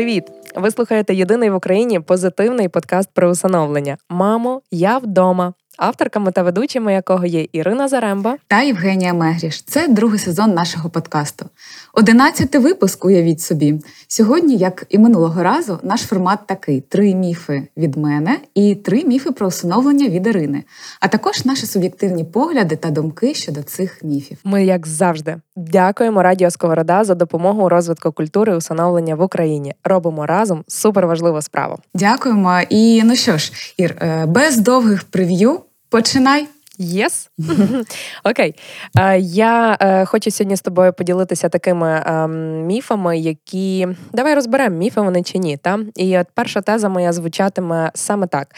Привіт! Ви слухаєте єдиний в Україні позитивний подкаст про усиновлення. Мамо, я вдома авторками та ведучими якого є Ірина Заремба та Євгенія Мегріш. Це другий сезон нашого подкасту. Одинадцятий випуск, уявіть собі. Сьогодні, як і минулого разу, наш формат такий: три міфи від мене і три міфи про усиновлення від Ірини, а також наші суб'єктивні погляди та думки щодо цих міфів. Ми, як завжди, дякуємо Радіо Сковорода за допомогу у розвитку культури усиновлення в Україні. Робимо разом суперважливу справу. Дякуємо. І ну що ж, Ір, е, без довгих прев'ю. Починай. Yes? Окей. Е, я е, хочу сьогодні з тобою поділитися такими ем, міфами, які. Давай розберемо, міфи вони чи ні. Та? І от перша теза моя звучатиме саме так: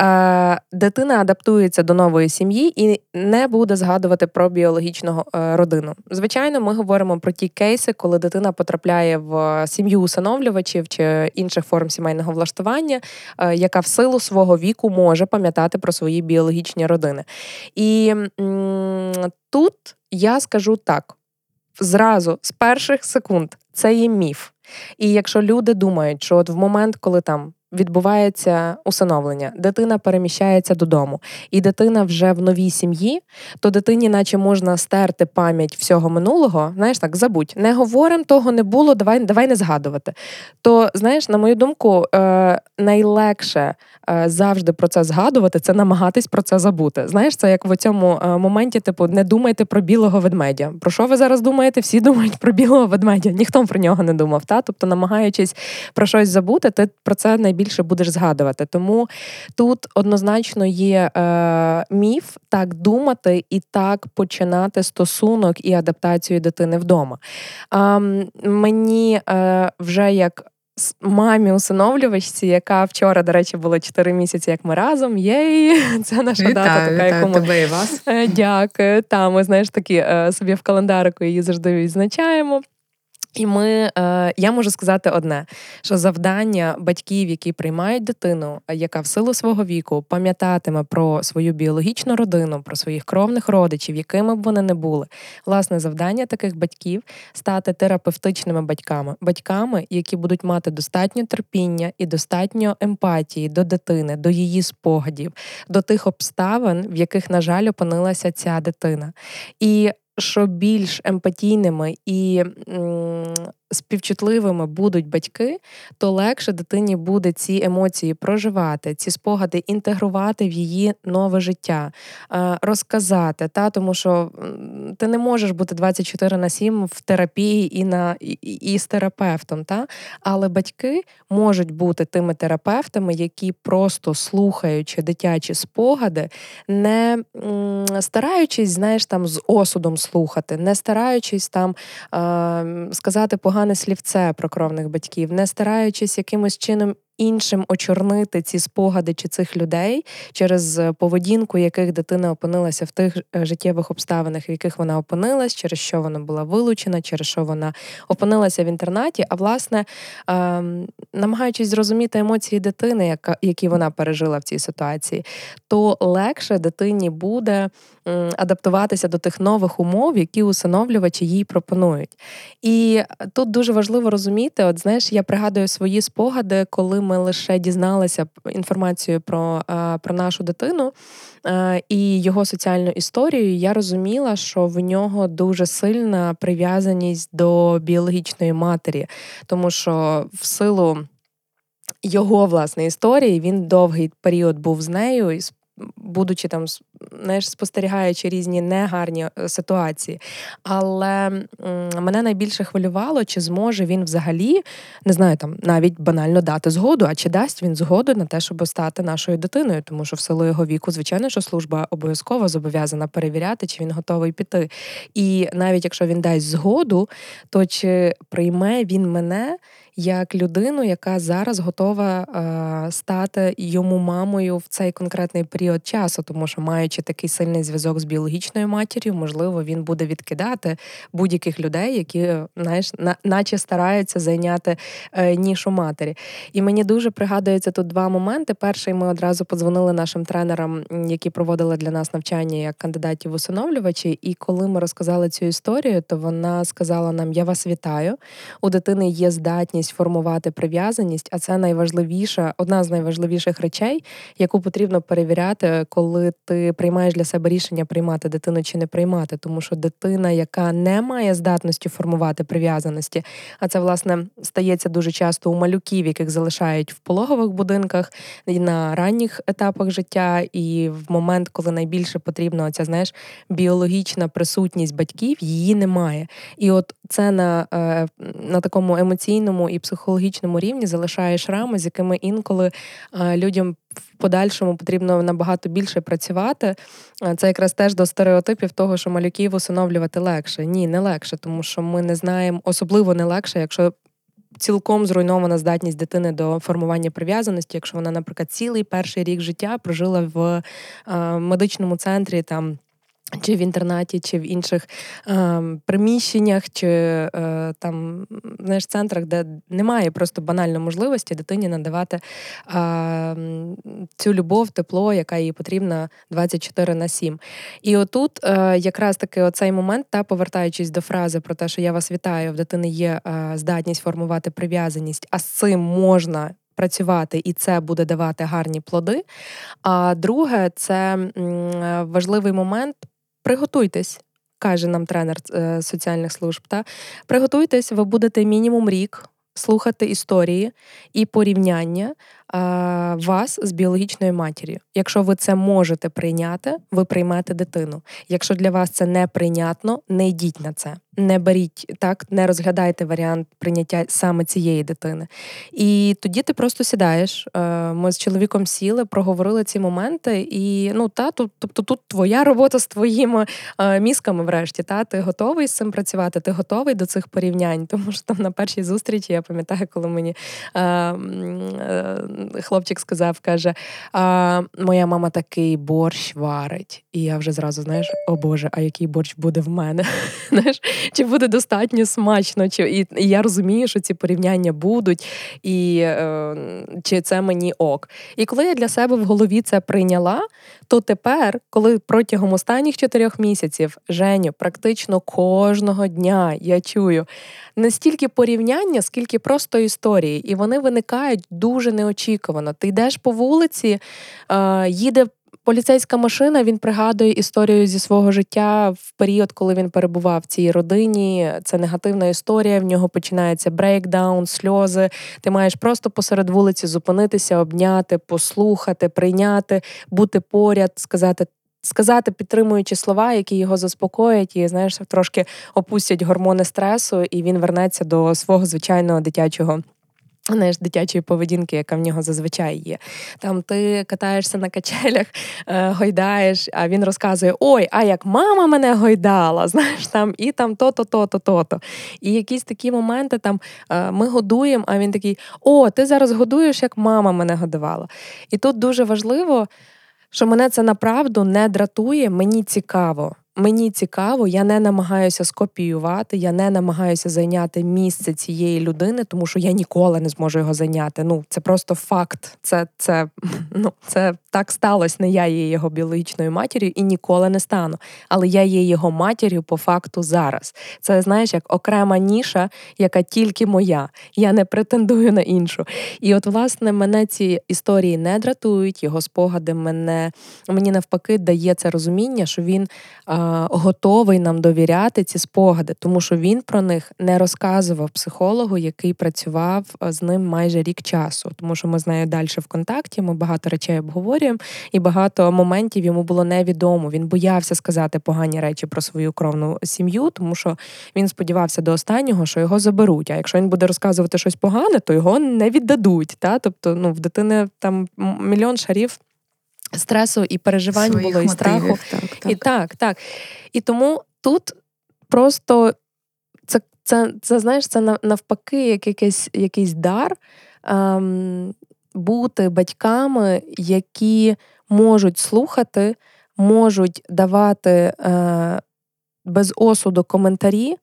е, дитина адаптується до нової сім'ї і не буде згадувати про біологічну родину. Звичайно, ми говоримо про ті кейси, коли дитина потрапляє в сім'ю усиновлювачів чи інших форм сімейного влаштування, яка в силу свого віку може пам'ятати про свої біологічні родини. І тут я скажу так: зразу з перших секунд це є міф. І якщо люди думають, що от в момент, коли там відбувається усиновлення, дитина переміщається додому, і дитина вже в новій сім'ї, то дитині, наче можна стерти пам'ять всього минулого, знаєш так, забудь, не говоримо, того не було, давай давай не згадувати. То, знаєш, на мою думку, е, найлегше е, завжди про це згадувати, це намагатись про це забути. Знаєш, це як в цьому е, моменті, типу, не думайте про білого ведмедя. Про що ви зараз думаєте? Всі думають про білого ведмедя, ніхто про нього не думав. Та? Тобто, намагаючись про щось забути, ти про це найбільше більше будеш згадувати. Тому тут однозначно є е, міф так думати і так починати стосунок і адаптацію дитини вдома. А, Мені е, вже як. Мамі усиновлювачці, яка вчора, до речі, було 4 місяці, як ми разом. Єй, це наша вітаю, дата, така вітаю яку тебе і вас. Е, дякую. Та ми знаєш такі е, собі в календарику її завжди відзначаємо. І ми, е, я можу сказати одне: що завдання батьків, які приймають дитину, яка в силу свого віку пам'ятатиме про свою біологічну родину, про своїх кровних родичів, якими б вони не були, власне завдання таких батьків стати терапевтичними батьками, батьками, які будуть мати достатньо терпіння і достатньо емпатії до дитини, до її спогадів, до тих обставин, в яких, на жаль, опинилася ця дитина. І що більш емпатійними і співчутливими будуть батьки, то легше дитині буде ці емоції проживати, ці спогади інтегрувати в її нове життя, розказати. Та? Тому що ти не можеш бути 24 на 7 в терапії і на і, і з терапевтом. Та? Але батьки можуть бути тими терапевтами, які просто слухаючи дитячі спогади, не стараючись, знаєш, там з осудом слухати, не стараючись там сказати погано погане слівце про кровних батьків, не стараючись якимось чином іншим очорнити ці спогади чи цих людей через е, поведінку, яких дитина опинилася в тих е, життєвих обставинах, в яких вона опинилась, через що вона була вилучена, через що вона опинилася в інтернаті. А власне, ем, намагаючись зрозуміти емоції дитини, які вона пережила в цій ситуації, то легше дитині буде адаптуватися до тих нових умов, які усиновлювачі їй пропонують. І тут дуже важливо розуміти, от знаєш, я пригадую свої спогади, коли ми лише дізналися інформацію про, про нашу дитину. І його соціальну історію я розуміла, що в нього дуже сильна прив'язаність до біологічної матері, тому що в силу його власне історії він довгий період був з нею будучи там знаєш, спостерігаючи різні негарні е, ситуації. Але мене найбільше хвилювало, чи зможе він взагалі не знаю, там навіть банально дати згоду, а чи дасть він згоду на те, щоб стати нашою дитиною, тому що в силу його віку, звичайно, що служба обов'язково зобов'язана перевіряти, чи він готовий піти. І навіть якщо він дасть згоду, то чи прийме він мене як людину, яка зараз готова е, стати йому мамою в цей конкретний період часу, тому що, маючи такий сильний зв'язок з біологічною матір'ю, можливо, він буде відкидати будь-яких людей, які знаєш, на, наче стараються зайняти е, нішу матері. І мені дуже пригадується тут два моменти. Перший ми одразу подзвонили нашим тренерам, які проводили для нас навчання як кандидатів усиновлювачі. І коли ми розказали цю історію, то вона сказала нам: Я вас вітаю. У дитини є здатність здатність формувати прив'язаність, а це найважливіша, одна з найважливіших речей, яку потрібно перевіряти, коли ти приймаєш для себе рішення приймати дитину чи не приймати, тому що дитина, яка не має здатності формувати прив'язаності, а це власне стається дуже часто у малюків, яких залишають в пологових будинках і на ранніх етапах життя, і в момент, коли найбільше потрібна оця знаєш біологічна присутність батьків, її немає. І от це на, е, на такому емоційному і психологічному рівні залишає шрами, з якими інколи людям в подальшому потрібно набагато більше працювати. Це якраз теж до стереотипів того, що малюків усиновлювати легше. Ні, не легше, тому що ми не знаємо, особливо не легше, якщо. Цілком зруйнована здатність дитини до формування прив'язаності, якщо вона, наприклад, цілий перший рік життя прожила в медичному центрі там чи в інтернаті, чи в інших е, приміщеннях, чи е, там знаєш, центрах, де немає просто банально можливості дитині надавати е, цю любов, тепло, яка їй потрібна 24 на 7. І отут е, якраз таки оцей момент, та повертаючись до фрази про те, що я вас вітаю, в дитини є е, здатність формувати прив'язаність, а з цим можна. Працювати і це буде давати гарні плоди. А друге, це важливий момент приготуйтесь, каже нам тренер е, соціальних служб. Та Приготуйтесь, ви будете мінімум рік слухати історії і порівняння вас з біологічною матір'ю. Якщо ви це можете прийняти, ви приймете дитину. Якщо для вас це неприйнятно, не йдіть на це. Не беріть так, не розглядайте варіант прийняття саме цієї дитини. І тоді ти просто сідаєш. Е, ми з чоловіком сіли, проговорили ці моменти, і ну та тобто тут твоя робота з твоїми е, мізками, врешті, та ти готовий з цим працювати, ти готовий до цих порівнянь. Тому що там на першій зустрічі я пам'ятаю, коли мені е, хлопчик сказав, каже: а, моя мама такий борщ варить. І я вже зразу, знаєш, о Боже, а який борщ буде в мене? знаєш, Чи буде достатньо смачно? Чи І, і я розумію, що ці порівняння будуть, і е, чи це мені ок. І коли я для себе в голові це прийняла, то тепер, коли протягом останніх чотирьох місяців Женю практично кожного дня я чую не стільки порівняння, скільки просто історії, і вони виникають дуже неочікувано. Ти йдеш по вулиці, е, їде. Поліцейська машина він пригадує історію зі свого життя в період, коли він перебував в цій родині. Це негативна історія. В нього починається breakdown, сльози. Ти маєш просто посеред вулиці зупинитися, обняти, послухати, прийняти, бути поряд, сказати сказати підтримуючи слова, які його заспокоять, і знаєш, трошки опустять гормони стресу, і він вернеться до свого звичайного дитячого. Знаєш, дитячої поведінки, яка в нього зазвичай є. Там ти катаєшся на качелях, е, гойдаєш, а він розказує: Ой, а як мама мене гойдала, знаєш, там і там то-то, то-то, то-то. І якісь такі моменти там е, ми годуємо, а він такий: О, ти зараз годуєш, як мама мене годувала. І тут дуже важливо що мене це направду не дратує, мені цікаво мені цікаво, я не намагаюся скопіювати, я не намагаюся зайняти місце цієї людини, тому що я ніколи не зможу його зайняти. Ну це просто факт. Це це, ну, це так сталося. Не я є його біологічною матір'ю і ніколи не стану. Але я є його матір'ю по факту зараз. Це знаєш, як окрема ніша, яка тільки моя. Я не претендую на іншу. І от, власне, мене ці історії не дратують, його спогади мене мені навпаки дає це розуміння, що він. Готовий нам довіряти ці спогади, тому що він про них не розказував психологу, який працював з ним майже рік часу. Тому що ми з нею далі в контакті, ми багато речей обговорюємо, і багато моментів йому було невідомо. Він боявся сказати погані речі про свою кровну сім'ю, тому що він сподівався до останнього, що його заберуть. А якщо він буде розказувати щось погане, то його не віддадуть. Та? Тобто, ну в дитини там мільйон шарів стресу і переживань Своїх було, і страху. так, так. І так, так. І тому тут просто це, це, це знаєш, це навпаки, як якийсь, якийсь дар ем, бути батьками, які можуть слухати, можуть давати е, без осуду коментарі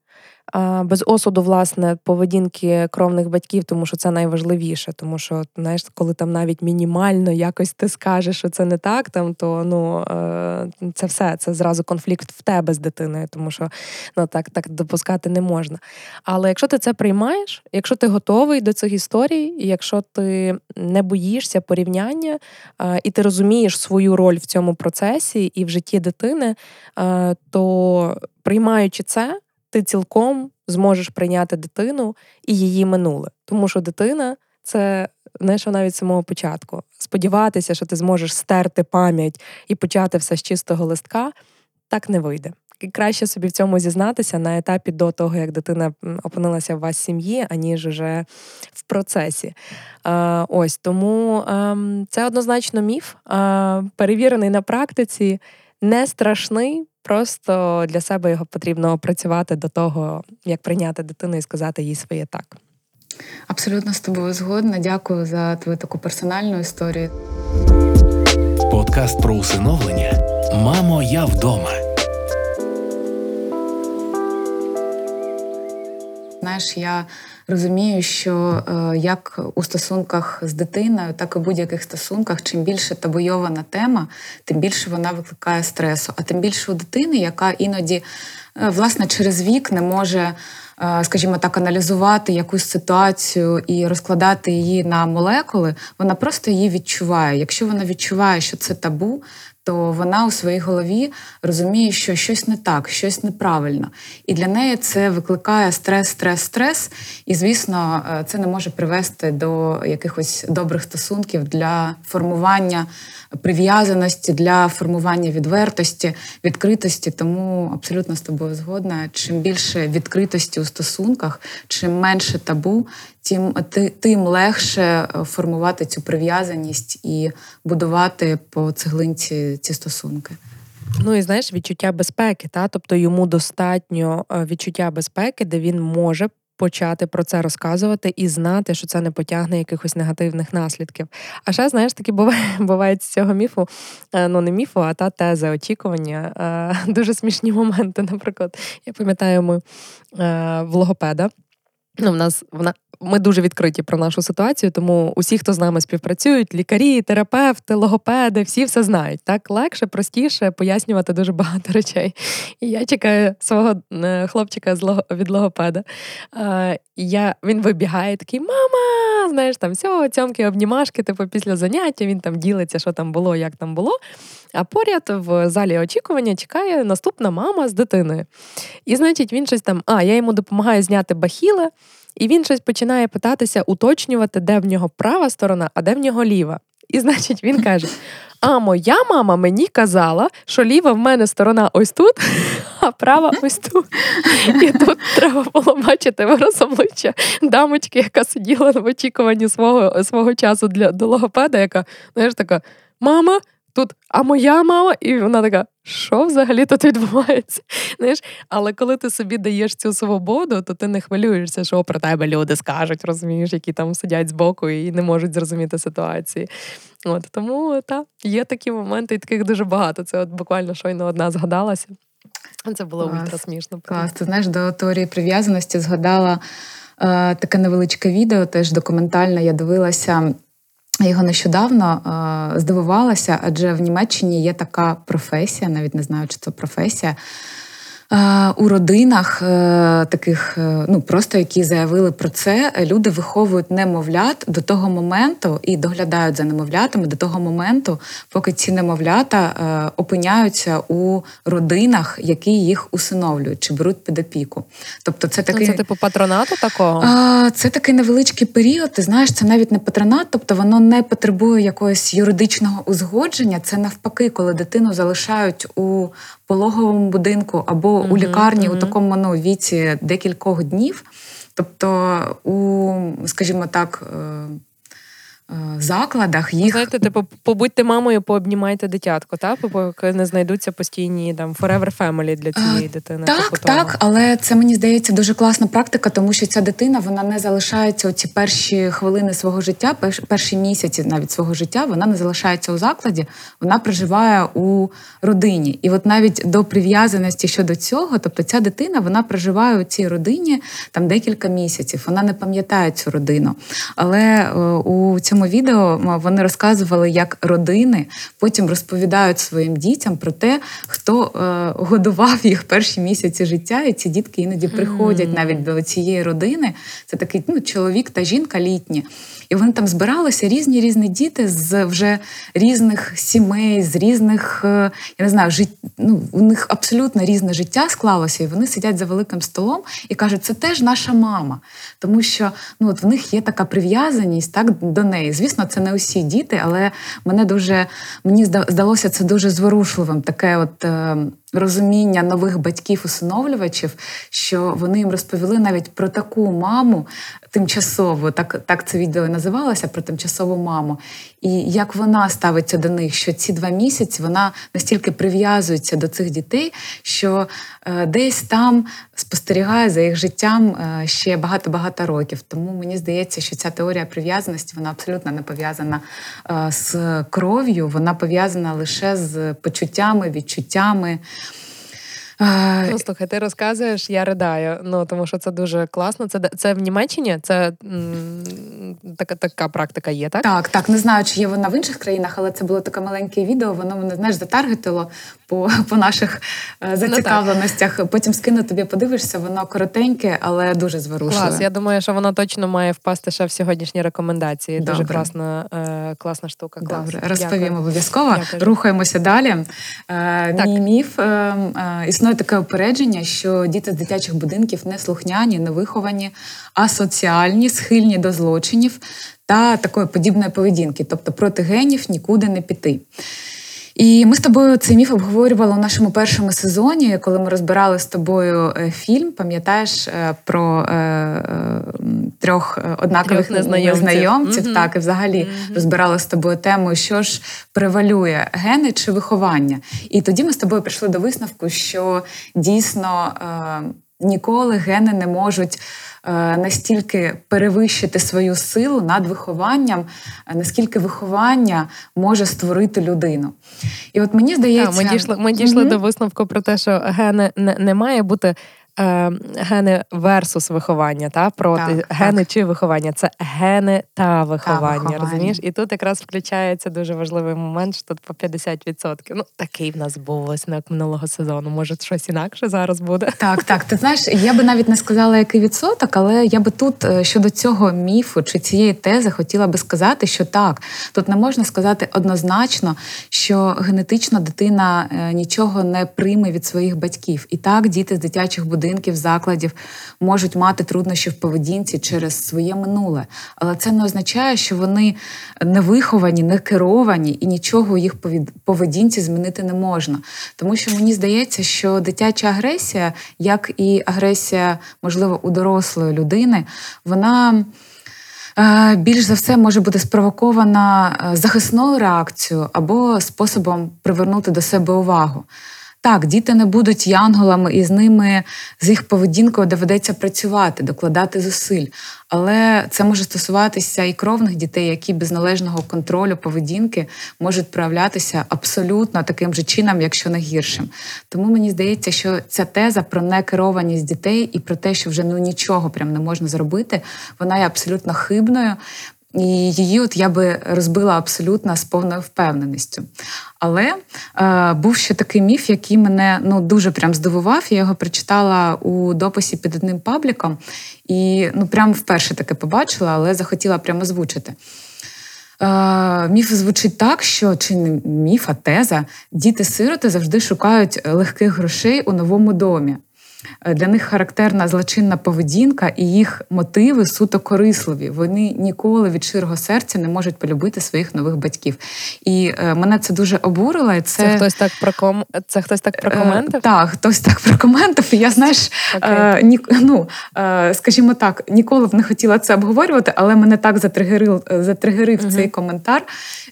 без осуду, власне, поведінки кровних батьків, тому що це найважливіше. Тому що, знаєш, коли там навіть мінімально якось ти скажеш, що це не так, там то ну е, це все, це зразу конфлікт в тебе з дитиною, тому що ну так так допускати не можна. Але якщо ти це приймаєш, якщо ти готовий до цих історій, якщо ти не боїшся порівняння, і ти розумієш свою роль в цьому процесі і в житті дитини, то приймаючи це ти цілком зможеш прийняти дитину і її минуле. Тому що дитина це знаєш, навіть самого початку. Сподіватися, що ти зможеш стерти пам'ять і почати все з чистого листка, так не вийде. І краще собі в цьому зізнатися на етапі до того, як дитина опинилася в вас сім'ї, аніж уже в процесі. А, Ось тому ем, це однозначно міф, а, перевірений на практиці, не страшний. Просто для себе його потрібно опрацювати до того, як прийняти дитину і сказати їй своє так. Абсолютно з тобою згодна. Дякую за твою таку персональну історію. Подкаст про усиновлення Мамо, я вдома. Знаєш, я розумію, що е, як у стосунках з дитиною, так і в будь-яких стосунках, чим більше табуйована тема, тим більше вона викликає стресу. А тим більше у дитини, яка іноді е, власне через вік не може. Е, скажімо так, аналізувати якусь ситуацію і розкладати її на молекули, вона просто її відчуває. Якщо вона відчуває, що це табу, то вона у своїй голові розуміє, що щось не так, щось неправильно. І для неї це викликає стрес, стрес, стрес. І, звісно, е, це не може привести до якихось добрих стосунків для формування прив'язаності, для формування відвертості, відкритості. Тому абсолютно з тобою згодна. Чим більше відкритості у стосунках, чим менше табу, тим тим легше е, формувати цю прив'язаність і будувати по цеглинці ці стосунки. Ну і знаєш, відчуття безпеки, та тобто йому достатньо е, відчуття безпеки, де він може. Почати про це розказувати і знати, що це не потягне якихось негативних наслідків. А ще, знаєш, такі буває, буває з цього міфу, е, ну не міфу, а та тези очікування. Дуже смішні моменти. Наприклад, я пам'ятаю, ми в логопеда. Ну, в нас вона ми дуже відкриті про нашу ситуацію, тому усі, хто з нами співпрацюють, лікарі, терапевти, логопеди, всі все знають. Так легше, простіше пояснювати дуже багато речей. І я чекаю свого е, хлопчика від логопеда. Я, Він вибігає такий: Мама! Знаєш, там всього цьомки, обнімашки, типу, після заняття він там ділиться, що там було, як там було. А поряд в залі очікування чекає наступна мама з дитиною. І, значить, він щось там, а я йому допомагаю зняти бахіли. І він щось починає питатися, уточнювати, де в нього права сторона, а де в нього ліва. І значить, він каже: А моя мама мені казала, що ліва в мене сторона ось тут, а права ось тут. І тут треба було бачити вираз обличчя дамочки, яка сиділа в очікуванні свого свого часу для до логопеда, яка знаєш, така мама тут, а моя мама, і вона така, що взагалі тут відбувається? Знаєш, Але коли ти собі даєш цю свободу, то ти не хвилюєшся, що про тебе люди скажуть, розумієш, які там сидять збоку і не можуть зрозуміти ситуації. От Тому так, є такі моменти, і таких дуже багато. Це от буквально щойно одна згадалася. Це було Клас. ультра смішно. Клас. Ти знаєш, до теорії прив'язаності згадала е, таке невеличке відео, теж документальне. Я дивилася. Його нещодавно е, здивувалася, адже в Німеччині є така професія, навіть не знаю, чи це професія. У родинах таких, ну просто які заявили про це, люди виховують немовлят до того моменту і доглядають за немовлятами до того моменту, поки ці немовлята опиняються у родинах, які їх усиновлюють чи беруть під опіку. Тобто, це такий це типу патронату такого? Це такий невеличкий період. Ти знаєш, це навіть не патронат, тобто воно не потребує якогось юридичного узгодження. Це навпаки, коли дитину залишають у пологовому будинку або угу, у лікарні угу. у такому ну, віці декількох днів. Тобто, у, скажімо так, Е, закладах їх знаєте, типу, побудьте мамою, пообнімайте дитятко, так? поки не знайдуться постійні там forever family для цієї дитини. Так, типу так, але це мені здається дуже класна практика, тому що ця дитина вона не залишається у ці перші хвилини свого життя, перші місяці навіть свого життя, вона не залишається у закладі, вона проживає у родині. І от навіть до прив'язаності щодо цього, тобто ця дитина вона проживає у цій родині там декілька місяців. Вона не пам'ятає цю родину. Але е, у цьому цьому відео вони розказували, як родини потім розповідають своїм дітям про те, хто е, годував їх перші місяці життя, і ці дітки іноді приходять навіть до цієї родини. Це такий ну, чоловік та жінка літні. І вони там збиралися різні різні діти з вже різних сімей, з різних, е, я не знаю, жит... ну, у них абсолютно різне життя склалося, і вони сидять за великим столом і кажуть, це теж наша мама. Тому що ну, от в них є така прив'язаність так, до неї. Звісно, це не усі діти, але мене дуже мені здалося це дуже зворушливим. Таке от. Розуміння нових батьків-усиновлювачів, що вони їм розповіли навіть про таку маму тимчасову, так так це відео називалося про тимчасову маму. І як вона ставиться до них, що ці два місяці вона настільки прив'язується до цих дітей, що е, десь там спостерігає за їх життям е, ще багато-багато років. Тому мені здається, що ця теорія прив'язаності вона абсолютно не пов'язана е, з кров'ю, вона пов'язана лише з почуттями, відчуттями. Ну, слухай, ти розказуєш, я ридаю. Ну тому що це дуже класно. Це це в Німеччині, це м, така така практика є, так? Так, так. Не знаю, чи є вона в інших країнах, але це було таке маленьке відео. Воно мене знаєш затаргетило по по наших е, ну, зацікавленостях. Ну, Потім скину тобі, подивишся, воно коротеньке, але дуже зворушливе. Клас, Я думаю, що воно точно має впасти ще в сьогоднішні рекомендації. Добре. Дуже класна е, класна штука. Клас. Добре, розповімо обов'язково. Дякую. Рухаємося далі. Е, так. Мій міф існує існує таке опередження, що діти з дитячих будинків не слухняні, не виховані, а соціальні, схильні до злочинів та такої подібної поведінки, тобто проти генів нікуди не піти. І ми з тобою цей міф обговорювали у нашому першому сезоні, коли ми розбирали з тобою е, фільм, пам'ятаєш е, про е, е, трьох однакових трьох незнайомців, незнайомців mm-hmm. так і взагалі mm-hmm. розбирали з тобою тему, що ж превалює гени чи виховання. І тоді ми з тобою прийшли до висновку, що дійсно е, ніколи гени не можуть. Е, настільки перевищити свою силу над вихованням, е, наскільки виховання може створити людину. І от мені здається, Так, ми дійшли ми дійшли mm до висновку про те, що гени не, не має бути е, гени версус виховання, та проти так, гени так. чи виховання це гени та виховання. Та, виховання. Розумієш? І тут якраз включається дуже важливий момент, що тут по 50%. Ну такий в нас був ось як минулого сезону. Може, щось інакше зараз буде. Так, так. Ти знаєш, я би навіть не сказала, який відсоток, але я би тут е, щодо цього міфу чи цієї тези хотіла би сказати, що так, тут не можна сказати однозначно, що генетично дитина е, нічого не прийме від своїх батьків. І так, діти з дитячих будинків будинків, закладів можуть мати труднощі в поведінці через своє минуле. Але це не означає, що вони не виховані, не керовані і нічого у їх поведінці змінити не можна. Тому що мені здається, що дитяча агресія, як і агресія, можливо, у дорослої людини, вона. Е, більш за все може бути спровокована е, захисною реакцією або способом привернути до себе увагу. Так, діти не будуть янголами, і з ними з їх поведінкою доведеться працювати, докладати зусиль. Але це може стосуватися і кровних дітей, які без належного контролю поведінки можуть проявлятися абсолютно таким же чином, якщо не гіршим. Тому мені здається, що ця теза про некерованість дітей і про те, що вже ну нічого прям не можна зробити, вона є абсолютно хибною. І її от я би розбила абсолютно з повною впевненістю. Але е, був ще такий міф, який мене ну дуже прям здивував. Я його прочитала у дописі під одним пабліком, і ну прям вперше таке побачила, але захотіла прямо озвучити. Е, Міф звучить так, що чи не міф, а теза, діти-сироти завжди шукають легких грошей у новому домі. Е, для них характерна злочинна поведінка і їх мотиви суто корисливі. Вони ніколи від щирого серця не можуть полюбити своїх нових батьків. І е, мене це дуже обурило. І це... Це хтось так проком... Це хтось так прокоментив? Е, так, хтось так прокоментив. І я знаєш, е, ні, ну, е, скажімо так, ніколи б не хотіла це обговорювати, але мене так затригерив, затригерив uh цей коментар.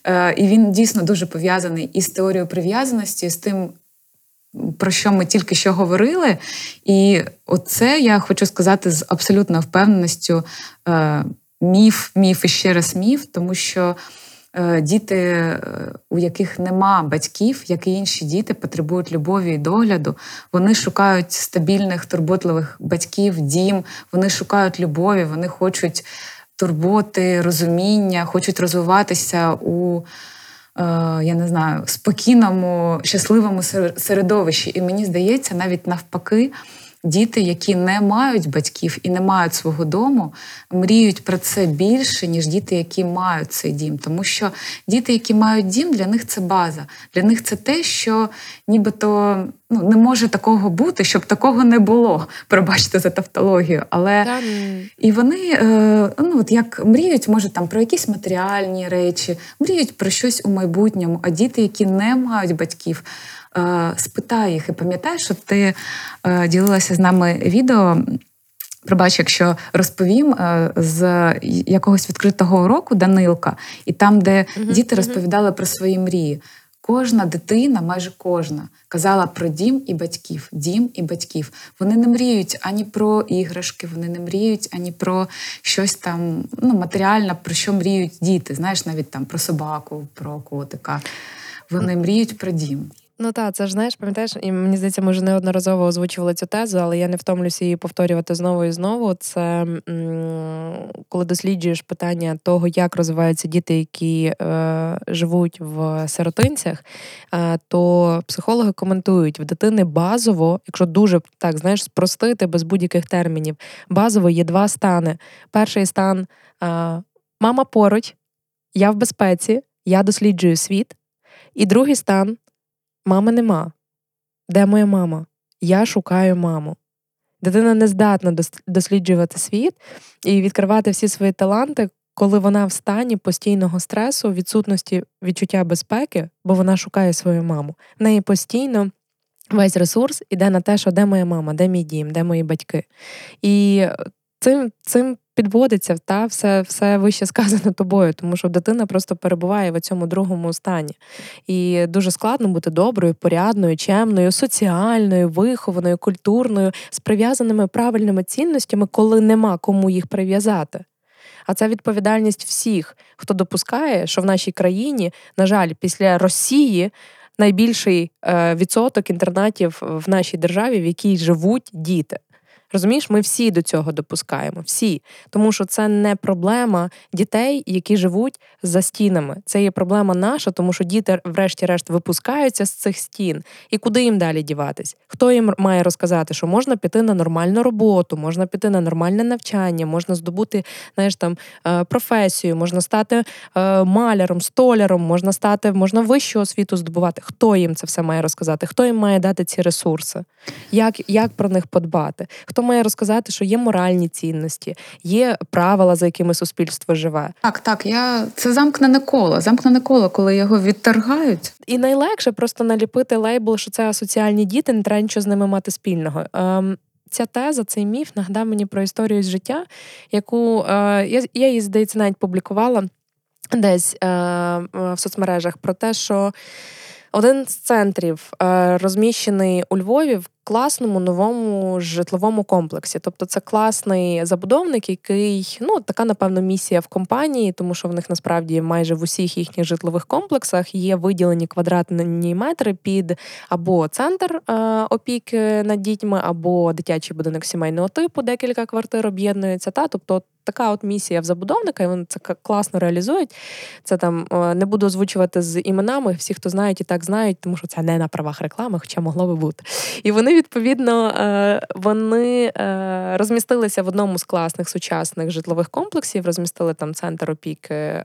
Е, і він дійсно дуже пов'язаний із теорією прив'язаності, з тим про що ми тільки що говорили. І оце я хочу сказати з абсолютною впевненістю е, міф, міф і ще раз міф, тому що. Е, діти, е, у яких нема батьків, як і інші діти, потребують любові і догляду. Вони шукають стабільних, турботливих батьків, дім, вони шукають любові, вони хочуть турботи, розуміння, хочуть розвиватися у я не знаю, спокійному, щасливому середовищі. І мені здається, навіть навпаки, діти, які не мають батьків і не мають свого дому, мріють про це більше, ніж діти, які мають цей дім. Тому що діти, які мають дім, для них це база. Для них це те, що нібито ну, не може такого бути, щоб такого не було. Пробачте за тавтологію. Але да. і вони е, ну, от як мріють, може там про якісь матеріальні речі, мріють про щось у майбутньому, а діти, які не мають батьків. Е, спитай їх і пам'ятаєш, що ти е, ділилася з нами відео. Пробач, якщо розповім е, з якогось відкритого уроку Данилка, і там, де uh-huh, діти розповідали uh-huh. про свої мрії. Кожна дитина, майже кожна, казала про дім і батьків, дім і батьків. Вони не мріють ані про іграшки, вони не мріють ані про щось там ну, матеріальне, про що мріють діти. Знаєш, навіть там про собаку, про котика. Вони мріють про дім. Ну так, це ж знаєш, пам'ятаєш, і мені здається, ми вже неодноразово озвучували цю тезу, але я не втомлюся її повторювати знову і знову. Це коли досліджуєш питання того, як розвиваються діти, які е, живуть в сиротинцях, е, то психологи коментують в дитини базово, якщо дуже так знаєш, спростити без будь-яких термінів, базово є два стани. Перший стан е, мама поруч, я в безпеці, я досліджую світ. І другий стан Мами нема. Де моя мама? Я шукаю маму. Дитина не здатна досліджувати світ і відкривати всі свої таланти, коли вона в стані постійного стресу, відсутності відчуття безпеки, бо вона шукає свою маму. В неї постійно весь ресурс іде на те, що де моя мама, де мій дім, де мої батьки. І цим цим підводиться та все все вище сказано тобою, тому що дитина просто перебуває в цьому другому стані. І дуже складно бути доброю, порядною, чемною, соціальною, вихованою, культурною, з прив'язаними правильними цінностями, коли нема кому їх прив'язати. А це відповідальність всіх, хто допускає, що в нашій країні, на жаль, після Росії. Найбільший е, відсоток інтернатів в нашій державі, в якій живуть діти. Розумієш, ми всі до цього допускаємо, всі. Тому що це не проблема дітей, які живуть за стінами. Це є проблема наша, тому що діти, врешті-решт, випускаються з цих стін. І куди їм далі діватись? Хто їм має розказати, що можна піти на нормальну роботу, можна піти на нормальне навчання, можна здобути знаєш, там, е, професію, можна стати е, маляром, столяром, можна стати, можна вищу освіту здобувати. Хто їм це все має розказати? Хто їм має дати ці ресурси? Як, Як про них подбати? Хто має розказати, що є моральні цінності, є правила, за якими суспільство живе. Так, так, я це замкнене коло, замкнене коло, коли його відторгають. І найлегше просто наліпити лейбл, що це асоціальні діти, не треба нічого з ними мати спільного. Ем, Ця теза, цей міф нагадав мені про історію з життя, яку е, я я її, здається, навіть публікувала десь е, в соцмережах про те, що один з центрів е, розміщений у Львові в класному новому житловому комплексі. Тобто це класний забудовник, який ну така, напевно, місія в компанії, тому що в них насправді майже в усіх їхніх житлових комплексах є виділені квадратні метри під або центр е, опіки над дітьми, або дитячий будинок сімейного типу, декілька квартир об'єднуються. Та тобто така от місія в забудовника, і вони це класно реалізують. Це там е, не буду озвучувати з іменами. Всі, хто знають і так знають, тому що це не на правах реклами, хоча могло би бути. І вони відповідно е, вони е, розмістилися в одному з класних сучасних житлових комплексів. Розмістили там центр опіки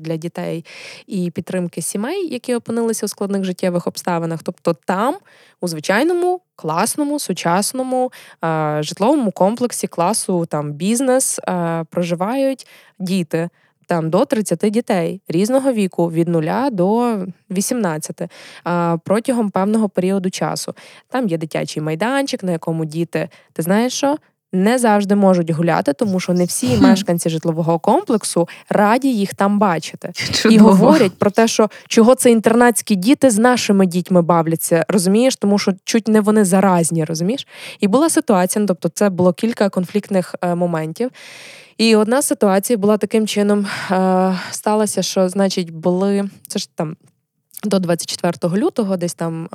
для дітей і підтримки сімей, які опинилися у складних життєвих обставинах. Тобто там у звичайному класному сучасному е, житловому комплексі класу там бізнес е, проживають діти. Там до 30 дітей різного віку від 0 до 18 протягом певного періоду часу. Там є дитячий майданчик, на якому діти, ти знаєш що? Не завжди можуть гуляти, тому що не всі мешканці житлового комплексу раді їх там бачити Чудово. і говорять про те, що чого це інтернатські діти з нашими дітьми бавляться, розумієш, тому що чуть не вони заразні, розумієш? І була ситуація, ну, тобто це було кілька конфліктних е, моментів. І одна ситуація була таким чином е, сталася, що, значить, були це ж там до 24 лютого, десь там,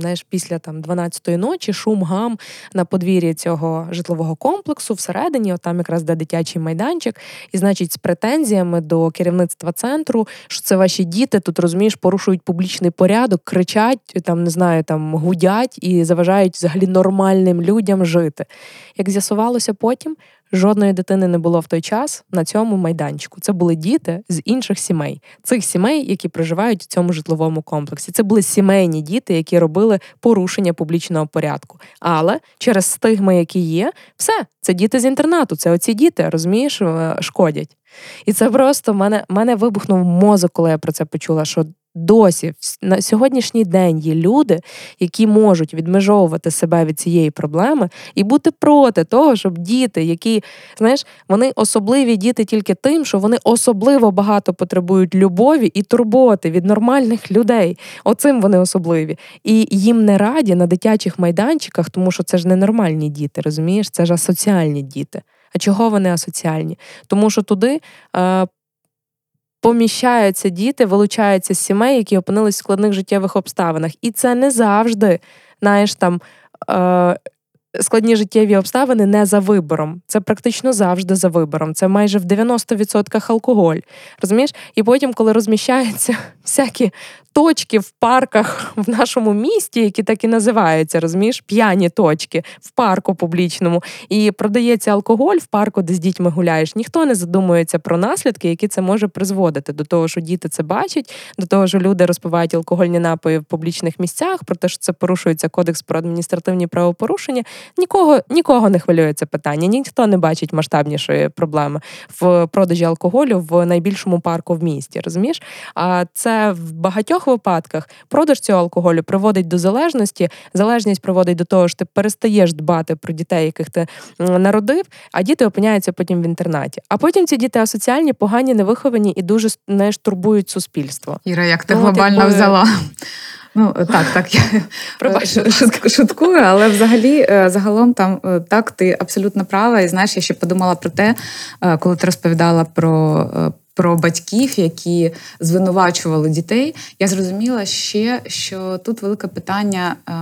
знаєш, після там 12-ї ночі, шум гам на подвір'ї цього житлового комплексу всередині, от там якраз де дитячий майданчик, і значить, з претензіями до керівництва центру, що це ваші діти тут розумієш, порушують публічний порядок, кричать, там не знаю, там гудять і заважають взагалі нормальним людям жити. Як з'ясувалося потім, Жодної дитини не було в той час на цьому майданчику. Це були діти з інших сімей, цих сімей, які проживають в цьому житловому комплексі. Це були сімейні діти, які робили порушення публічного порядку. Але через стигми, які є, все це діти з інтернату. Це оці діти, розумієш, е, шкодять. І це просто мене мене вибухнув мозок, коли я про це почула. що досі на сьогоднішній день є люди, які можуть відмежовувати себе від цієї проблеми і бути проти того, щоб діти, які знаєш, вони особливі діти тільки тим, що вони особливо багато потребують любові і турботи від нормальних людей. Оцим вони особливі. І їм не раді на дитячих майданчиках, тому що це ж не нормальні діти, розумієш? Це ж асоціальні діти. А чого вони асоціальні? Тому що туди е, поміщаються діти, вилучаються з сімей, які опинились в складних життєвих обставинах. І це не завжди, знаєш, там. Е, Складні життєві обставини не за вибором. Це практично завжди за вибором. Це майже в 90% алкоголь. Розумієш? І потім, коли розміщаються всякі точки в парках в нашому місті, які так і називаються, розумієш, п'яні точки в парку публічному, і продається алкоголь в парку, де з дітьми гуляєш. Ніхто не задумується про наслідки, які це може призводити до того, що діти це бачать, до того, що люди розпивають алкогольні напої в публічних місцях, про те, що це порушується кодекс про адміністративні правопорушення. Нікого нікого не хвилює це питання, ніхто не бачить масштабнішої проблеми в продажі алкоголю в найбільшому парку в місті. Розумієш? А це в багатьох випадках продаж цього алкоголю приводить до залежності. Залежність приводить до того, що ти перестаєш дбати про дітей, яких ти народив, а діти опиняються потім в інтернаті. А потім ці діти асоціальні, погані, невиховані і дуже знаєш, турбують суспільство. Іра, як ти ну, глобально якби... взяла. Ну так, так я Пробач, шуткую, але взагалі е, загалом там е, так ти абсолютно права. І знаєш, я ще подумала про те, е, коли ти розповідала про про батьків, які звинувачували дітей, я зрозуміла ще, що тут велике питання е,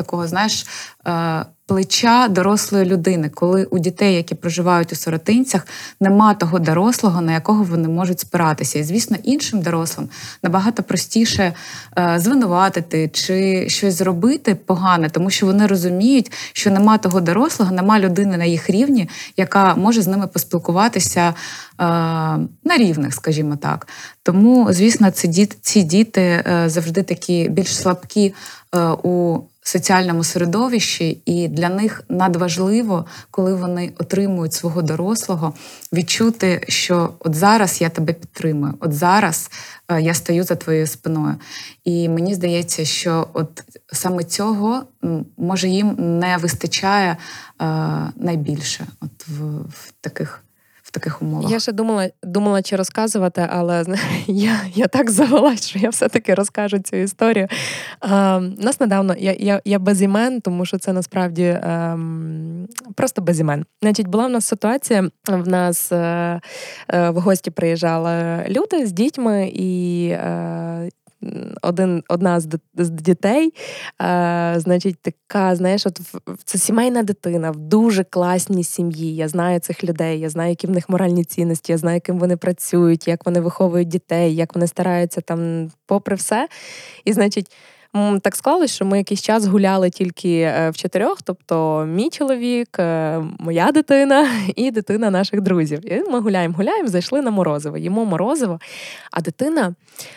такого, знаєш, е, плеча дорослої людини, коли у дітей, які проживають у сиротинцях, нема того дорослого, на якого вони можуть спиратися. І звісно, іншим дорослим набагато простіше е, звинуватити чи щось зробити погане, тому що вони розуміють, що нема того дорослого, нема людини на їх рівні, яка може з ними поспілкуватися е, на рівних, скажімо так. Тому, звісно, ці діти, завжди такі більш слабкі у соціальному середовищі, і для них надважливо, коли вони отримують свого дорослого, відчути, що от зараз я тебе підтримую, от зараз е, я стою за твоєю спиною. І мені здається, що от саме цього може їм не вистачає е, найбільше, от в, в таких таких умовах. Я ще думала, думала, чи розказувати, але я я так завелась, що я все-таки розкажу цю історію. А, Нас недавно я я, я без імен, тому що це насправді ем, просто без імен. Значить, була в нас ситуація. В нас е, е, в гості приїжджали люди з дітьми, і е, один, одна з, з дітей, е, значить, така, знаєш, от це сімейна дитина в дуже класній сім'ї. Я знаю цих людей, я знаю, які в них моральні цінності, я знаю, яким вони працюють, як вони виховують дітей, як вони стараються там, попри все. І, значить, так склалось, що ми якийсь час гуляли тільки е, в чотирьох, тобто мій чоловік, е, моя дитина і дитина наших друзів. І ми гуляємо, гуляємо, зайшли на морозиво, їмо морозиво. А дитина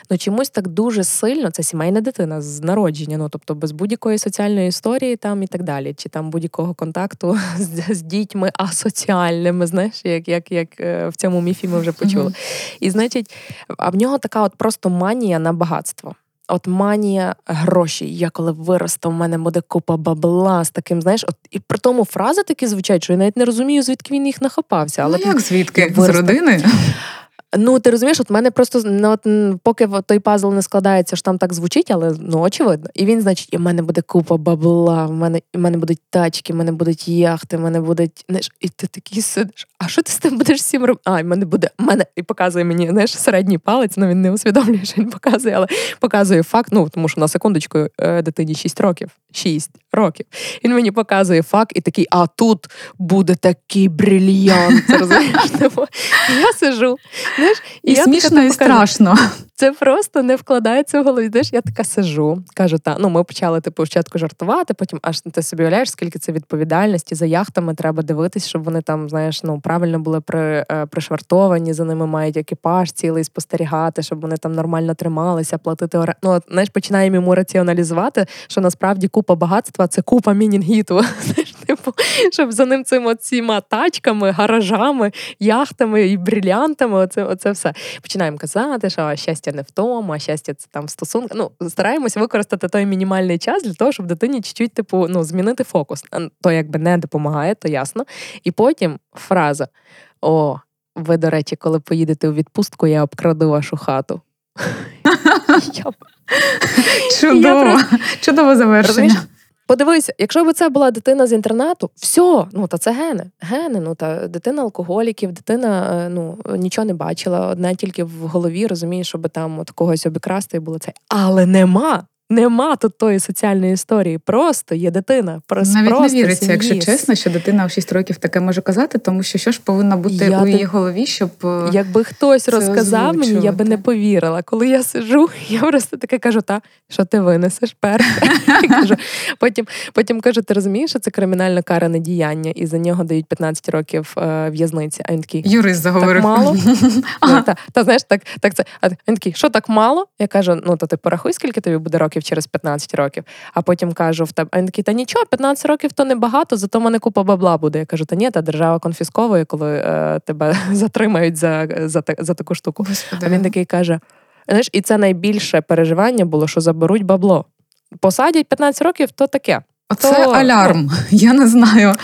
ну чомусь так дуже сильно, це сімейна дитина з народження, ну тобто без будь-якої соціальної історії там і так далі, чи там будь-якого контакту з, з дітьми асоціальними, знаєш, як як, як е, в цьому міфі ми вже почули. І значить, а в нього така от просто манія на багатство. От манія грошей. Я коли виросту, в мене буде купа бабла з таким, знаєш, от і при тому фрази такі звучать, що я навіть не розумію, звідки він їх нахопався. Але ну, як звідки? З родини? Ну, ти розумієш, от мене просто ну, от, поки той пазл не складається, що там так звучить, але ну очевидно. І він, значить, і в мене буде купа бабла, в мене в мене будуть тачки, в мене будуть яхти, в мене будуть. Знаєш, і ти такий сидиш. А що ти з тим будеш всім робити? А, в мене буде в мене і показує мені знаєш, середній палець, ну він не усвідомлює, що він показує, але показує факт. Ну тому що на секундочку е, дитині 6 років. 6 років. Він мені показує факт і такий, а тут буде такий брильянт. розумієш? Я сижу. Знаєш, І, і смішно, і страшно. Це просто не вкладається в голові. Знаєш, я така сижу, кажу, та ну ми почали типу спочатку жартувати, потім аж ти собі уявляєш, скільки це відповідальності за яхтами треба дивитись, щоб вони там, знаєш, ну правильно були при, е, пришвартовані, за ними мають екіпаж цілий спостерігати, щоб вони там нормально трималися, платити ора. Ну, знаєш, починаємо йому раціоналізувати, що насправді купа багатства це купа мінінгіту. Типу, щоб за ним цим оціма тачками, гаражами, яхтами і брилянтами. Оце, оце все починаємо казати, що щастя не в тому, а щастя це там в стосунках. Ну, стараємось використати той мінімальний час для того, щоб дитині чуть-чуть, типу, ну, змінити фокус. То якби не допомагає, то ясно. І потім фраза: О, ви, до речі, коли поїдете у відпустку, я обкраду вашу хату. Чудово, чудово завершення. Подивися, якщо б це була дитина з інтернату, все, ну та це гени. Гени, ну та дитина алкоголіків, дитина е, ну нічого не бачила, одне тільки в голові розуміє, щоб там от когось обікрасти і було це. Але нема. Нема тут тої соціальної історії. Просто є дитина. Просто, Навіть просто не віриться, сім'ї. якщо чесно, що дитина в 6 років таке може казати, тому що що ж повинна бути я у її голові, щоб е, якби хтось розказав мені, я би не повірила. Коли я сижу, я просто таке кажу: та що ти винесеш перше? кажу, Потім потім кажу, ти розумієш, що це кримінально каране діяння, і за нього дають 15 років е, в'язниці. А він такий юрист заговорив. Так мало. Ну, та, та знаєш, так так це. А він такий, що так мало? Я кажу: ну то ти порахуй, скільки тобі буде років років через 15 років. А потім кажу в тебе, а він такий, та нічого, 15 років то небагато, зато в мене купа бабла буде. Я кажу, та ні, та держава конфісковує, коли е, тебе затримають за за, за таку штуку. Господи. А він такий каже: знаєш, і це найбільше переживання було, що заберуть бабло. Посадять 15 років, то таке. Оце то, алярм, я не знаю.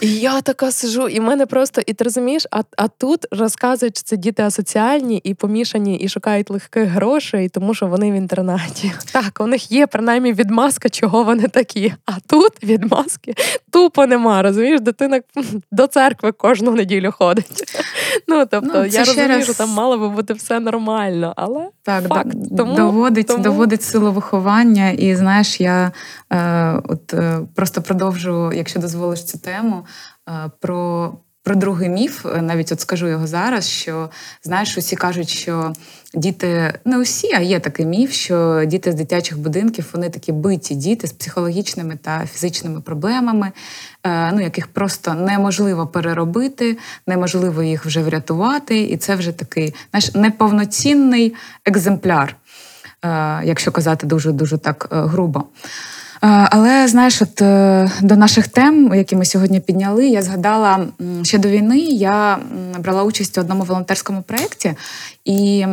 І я така сижу, і в мене просто, і ти розумієш, а а тут розказують, що це діти асоціальні і помішані, і шукають легких грошей, тому що вони в інтернаті. Так, у них є принаймні відмазка, чого вони такі. А тут відмазки тупо нема. Розумієш, дитина до церкви кожну неділю ходить. Ну тобто, ну, я розумію, раз... що там мало би бути все нормально, але так, факт. Тому, доводить тому... доводить силу виховання, і знаєш, я. Е, от е, просто продовжу, якщо дозволиш цю тему, е, про про другий міф, е, навіть от скажу його зараз, що знаєш, усі кажуть, що діти, не усі, а є такий міф, що діти з дитячих будинків вони такі биті діти з психологічними та фізичними проблемами, ну яких просто неможливо переробити, неможливо їх вже врятувати, і це вже такий знаєш, неповноцінний екземпляр, якщо казати дуже дуже так грубо. Але знаєш, от е, до наших тем, які ми сьогодні підняли, я згадала ще до війни. Я брала участь у одному волонтерському проєкті, і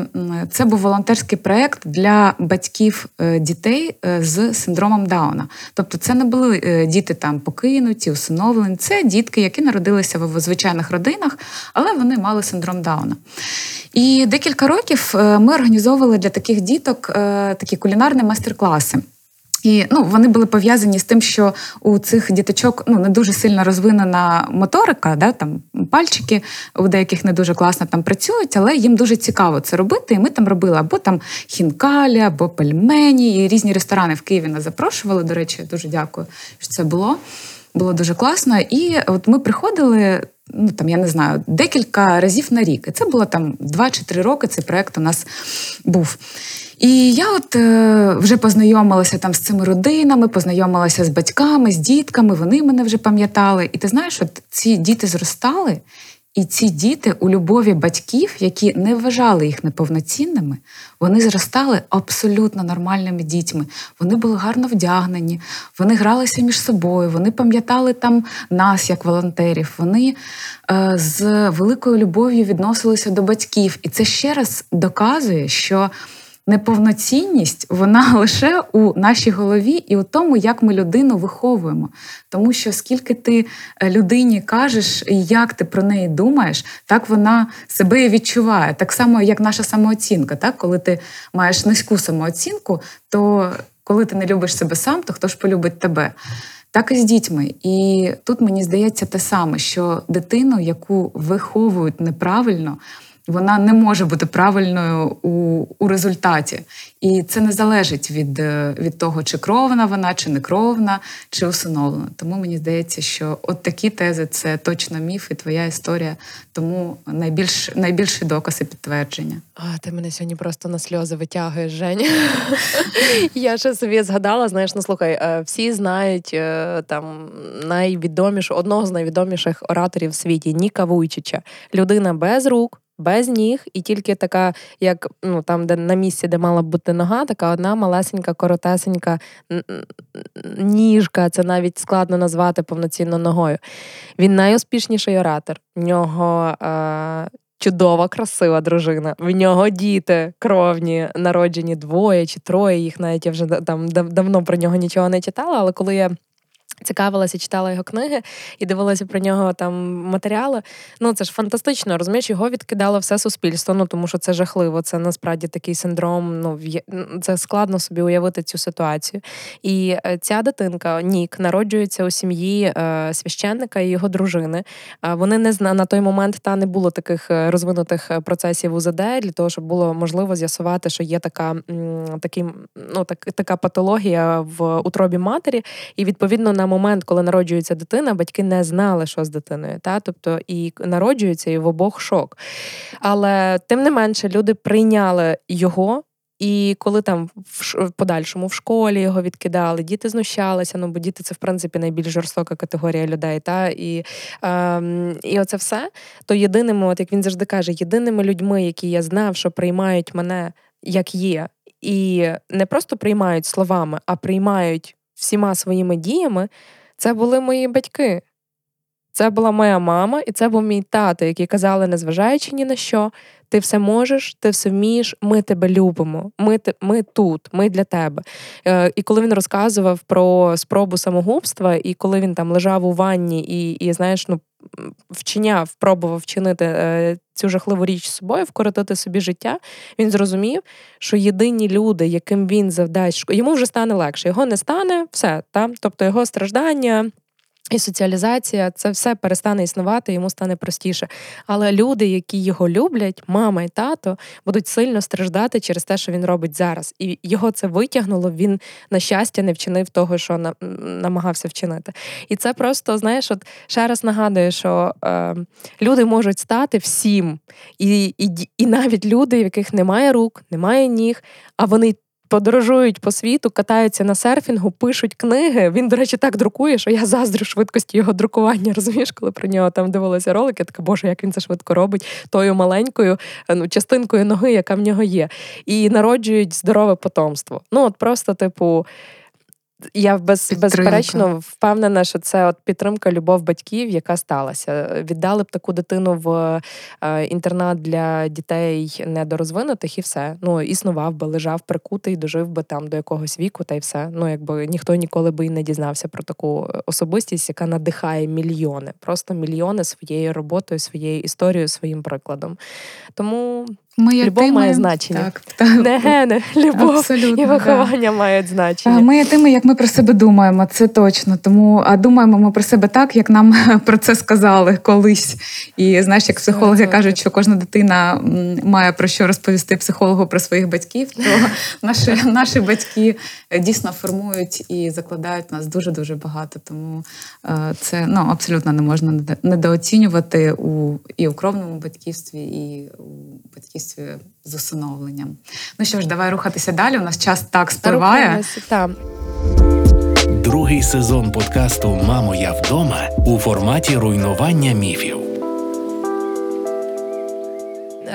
це був волонтерський проєкт для батьків е, дітей е, з синдромом Дауна. Тобто, це не були діти там покинуті, усиновлені. Це дітки, які народилися в звичайних родинах, але вони мали синдром Дауна. І декілька років ми організовували для таких діток такі кулінарні майстер-класи. І ну, вони були пов'язані з тим, що у цих діточок ну, не дуже сильно розвинена моторика, да, там пальчики у деяких не дуже класно там працюють, але їм дуже цікаво це робити. І ми там робили або там хінкалі, або пельмені. І різні ресторани в Києві нас запрошували. До речі, дуже дякую, що це було. Було дуже класно. І от ми приходили. Ну там я не знаю декілька разів на рік. І це було там два чи три роки. Цей проект у нас був. І я от е, вже познайомилася там з цими родинами, познайомилася з батьками, з дітками. Вони мене вже пам'ятали. І ти знаєш, от ці діти зростали, і ці діти у любові батьків, які не вважали їх неповноцінними, вони зростали абсолютно нормальними дітьми. Вони були гарно вдягнені, вони гралися між собою, вони пам'ятали там нас як волонтерів. Вони е, з великою любов'ю відносилися до батьків. І це ще раз доказує, що неповноцінність вона лише у нашій голові і у тому, як ми людину виховуємо. Тому що скільки ти е, людині кажеш, і як ти про неї думаєш, так вона себе і відчуває. Так само, як наша самооцінка. Так? Коли ти маєш низьку самооцінку, то коли ти не любиш себе сам, то хто ж полюбить тебе? Так і з дітьми. І тут мені здається те саме, що дитину, яку виховують неправильно вона не може бути правильною у у результаті. І це не залежить від е, від того, чи кровна вона, чи не кровна, чи усиновлена. Тому мені здається, що от такі тези це точно міф і твоя історія. Тому найбільш найбільший доказ і підтвердження. А ти мене сьогодні просто на сльози витягуєш, Женя. Я ще собі згадала, знаєш, ну слухай, е, всі знають е, там найвідомішу одного з найвідоміших ораторів в світі Ніка Вуйчича. Людина без рук без ніг, і тільки така, як ну там, де на місці, де мала бути нога, така одна малесенька, коротесенька ніжка. Це навіть складно назвати повноцінно ногою. Він найуспішніший оратор. В нього. Е- Чудова, красива дружина. В нього діти кровні, народжені двоє чи троє. Їх навіть я вже там давно про нього нічого не читала. Але коли я Цікавилася, читала його книги і дивилася про нього там матеріали. Ну це ж фантастично, розумієш, його відкидало все суспільство. Ну тому що це жахливо. Це насправді такий синдром. Ну це складно собі уявити цю ситуацію. І е, ця дитинка, Нік, народжується у сім'ї е, священника і його дружини. Вони не зна на той момент та не було таких е, розвинутих процесів УЗД для того, щоб було можливо з'ясувати, що є така такий, ну так така патологія в утробі матері, і відповідно на момент, коли народжується дитина, батьки не знали, що з дитиною. Та? Тобто і народжується і в обох шок. Але тим не менше люди прийняли його. І коли там в подальшому в школі його відкидали, діти знущалися. Ну бо діти це в принципі найбільш жорстока категорія людей. Та і ем, і оце все. То єдиними, от як він завжди каже, єдиними людьми, які я знав, що приймають мене як є, і не просто приймають словами, а приймають всіма своїми діями, це були мої батьки. Це була моя мама, і це був мій тато, які казали, незважаючи ні на що, ти все можеш, ти все вмієш, ми тебе любимо. Ми ми тут, ми для тебе. Е, І коли він розказував про спробу самогубства, і коли він там лежав у ванні і, і знаєш, ну вчиняв, пробував вчинити е, цю жахливу річ з собою, вкоротити собі життя, він зрозумів, що єдині люди, яким він завдасть, йому вже стане легше. Його не стане все. Та? Тобто його страждання. І соціалізація це все перестане існувати, йому стане простіше. Але люди, які його люблять, мама і тато, будуть сильно страждати через те, що він робить зараз. І його це витягнуло. Він, на щастя, не вчинив того, що намагався вчинити. І це просто, знаєш, от ще раз нагадує, що е, люди можуть стати всім, і, і, і навіть люди, в яких немає рук, немає ніг, а вони подорожують по світу, катаються на серфінгу, пишуть книги. Він, до речі, так друкує, що я заздрю швидкості його друкування. Розумієш, коли про нього там дивилися ролики, така, боже, як він це швидко робить, тою маленькою ну, частинкою ноги, яка в нього є. І народжують здорове потомство. Ну, от просто, типу. Я без, безперечно впевнена, що це от підтримка, любов батьків, яка сталася. Віддали б таку дитину в е, інтернат для дітей недорозвинутих, і все. Ну існував би, лежав прикутий, дожив би там до якогось віку, та й все. Ну якби ніхто ніколи би і не дізнався про таку особистість, яка надихає мільйони, просто мільйони своєю роботою, своєю історією, своїм прикладом. Тому Моя Любов тема- має значення. Так, так. Не гени, любов Абсолютно, і да. виховання мають значення. Ми є тими, як ми про себе думаємо, це точно. Тому а думаємо ми про себе так, як нам про це сказали колись. І знаєш, як психологи 100%. кажуть, що кожна дитина має про що розповісти психологу про своїх батьків, то наші, наші батьки дійсно формують і закладають нас дуже дуже багато. Тому е, це ну абсолютно не можна недооцінювати у і у кровному батьківстві, і у батьківстві з усиновленням. Ну що ж, давай рухатися далі. У нас час так спливає. Другий сезон подкасту Мамо, я вдома у форматі руйнування міфів.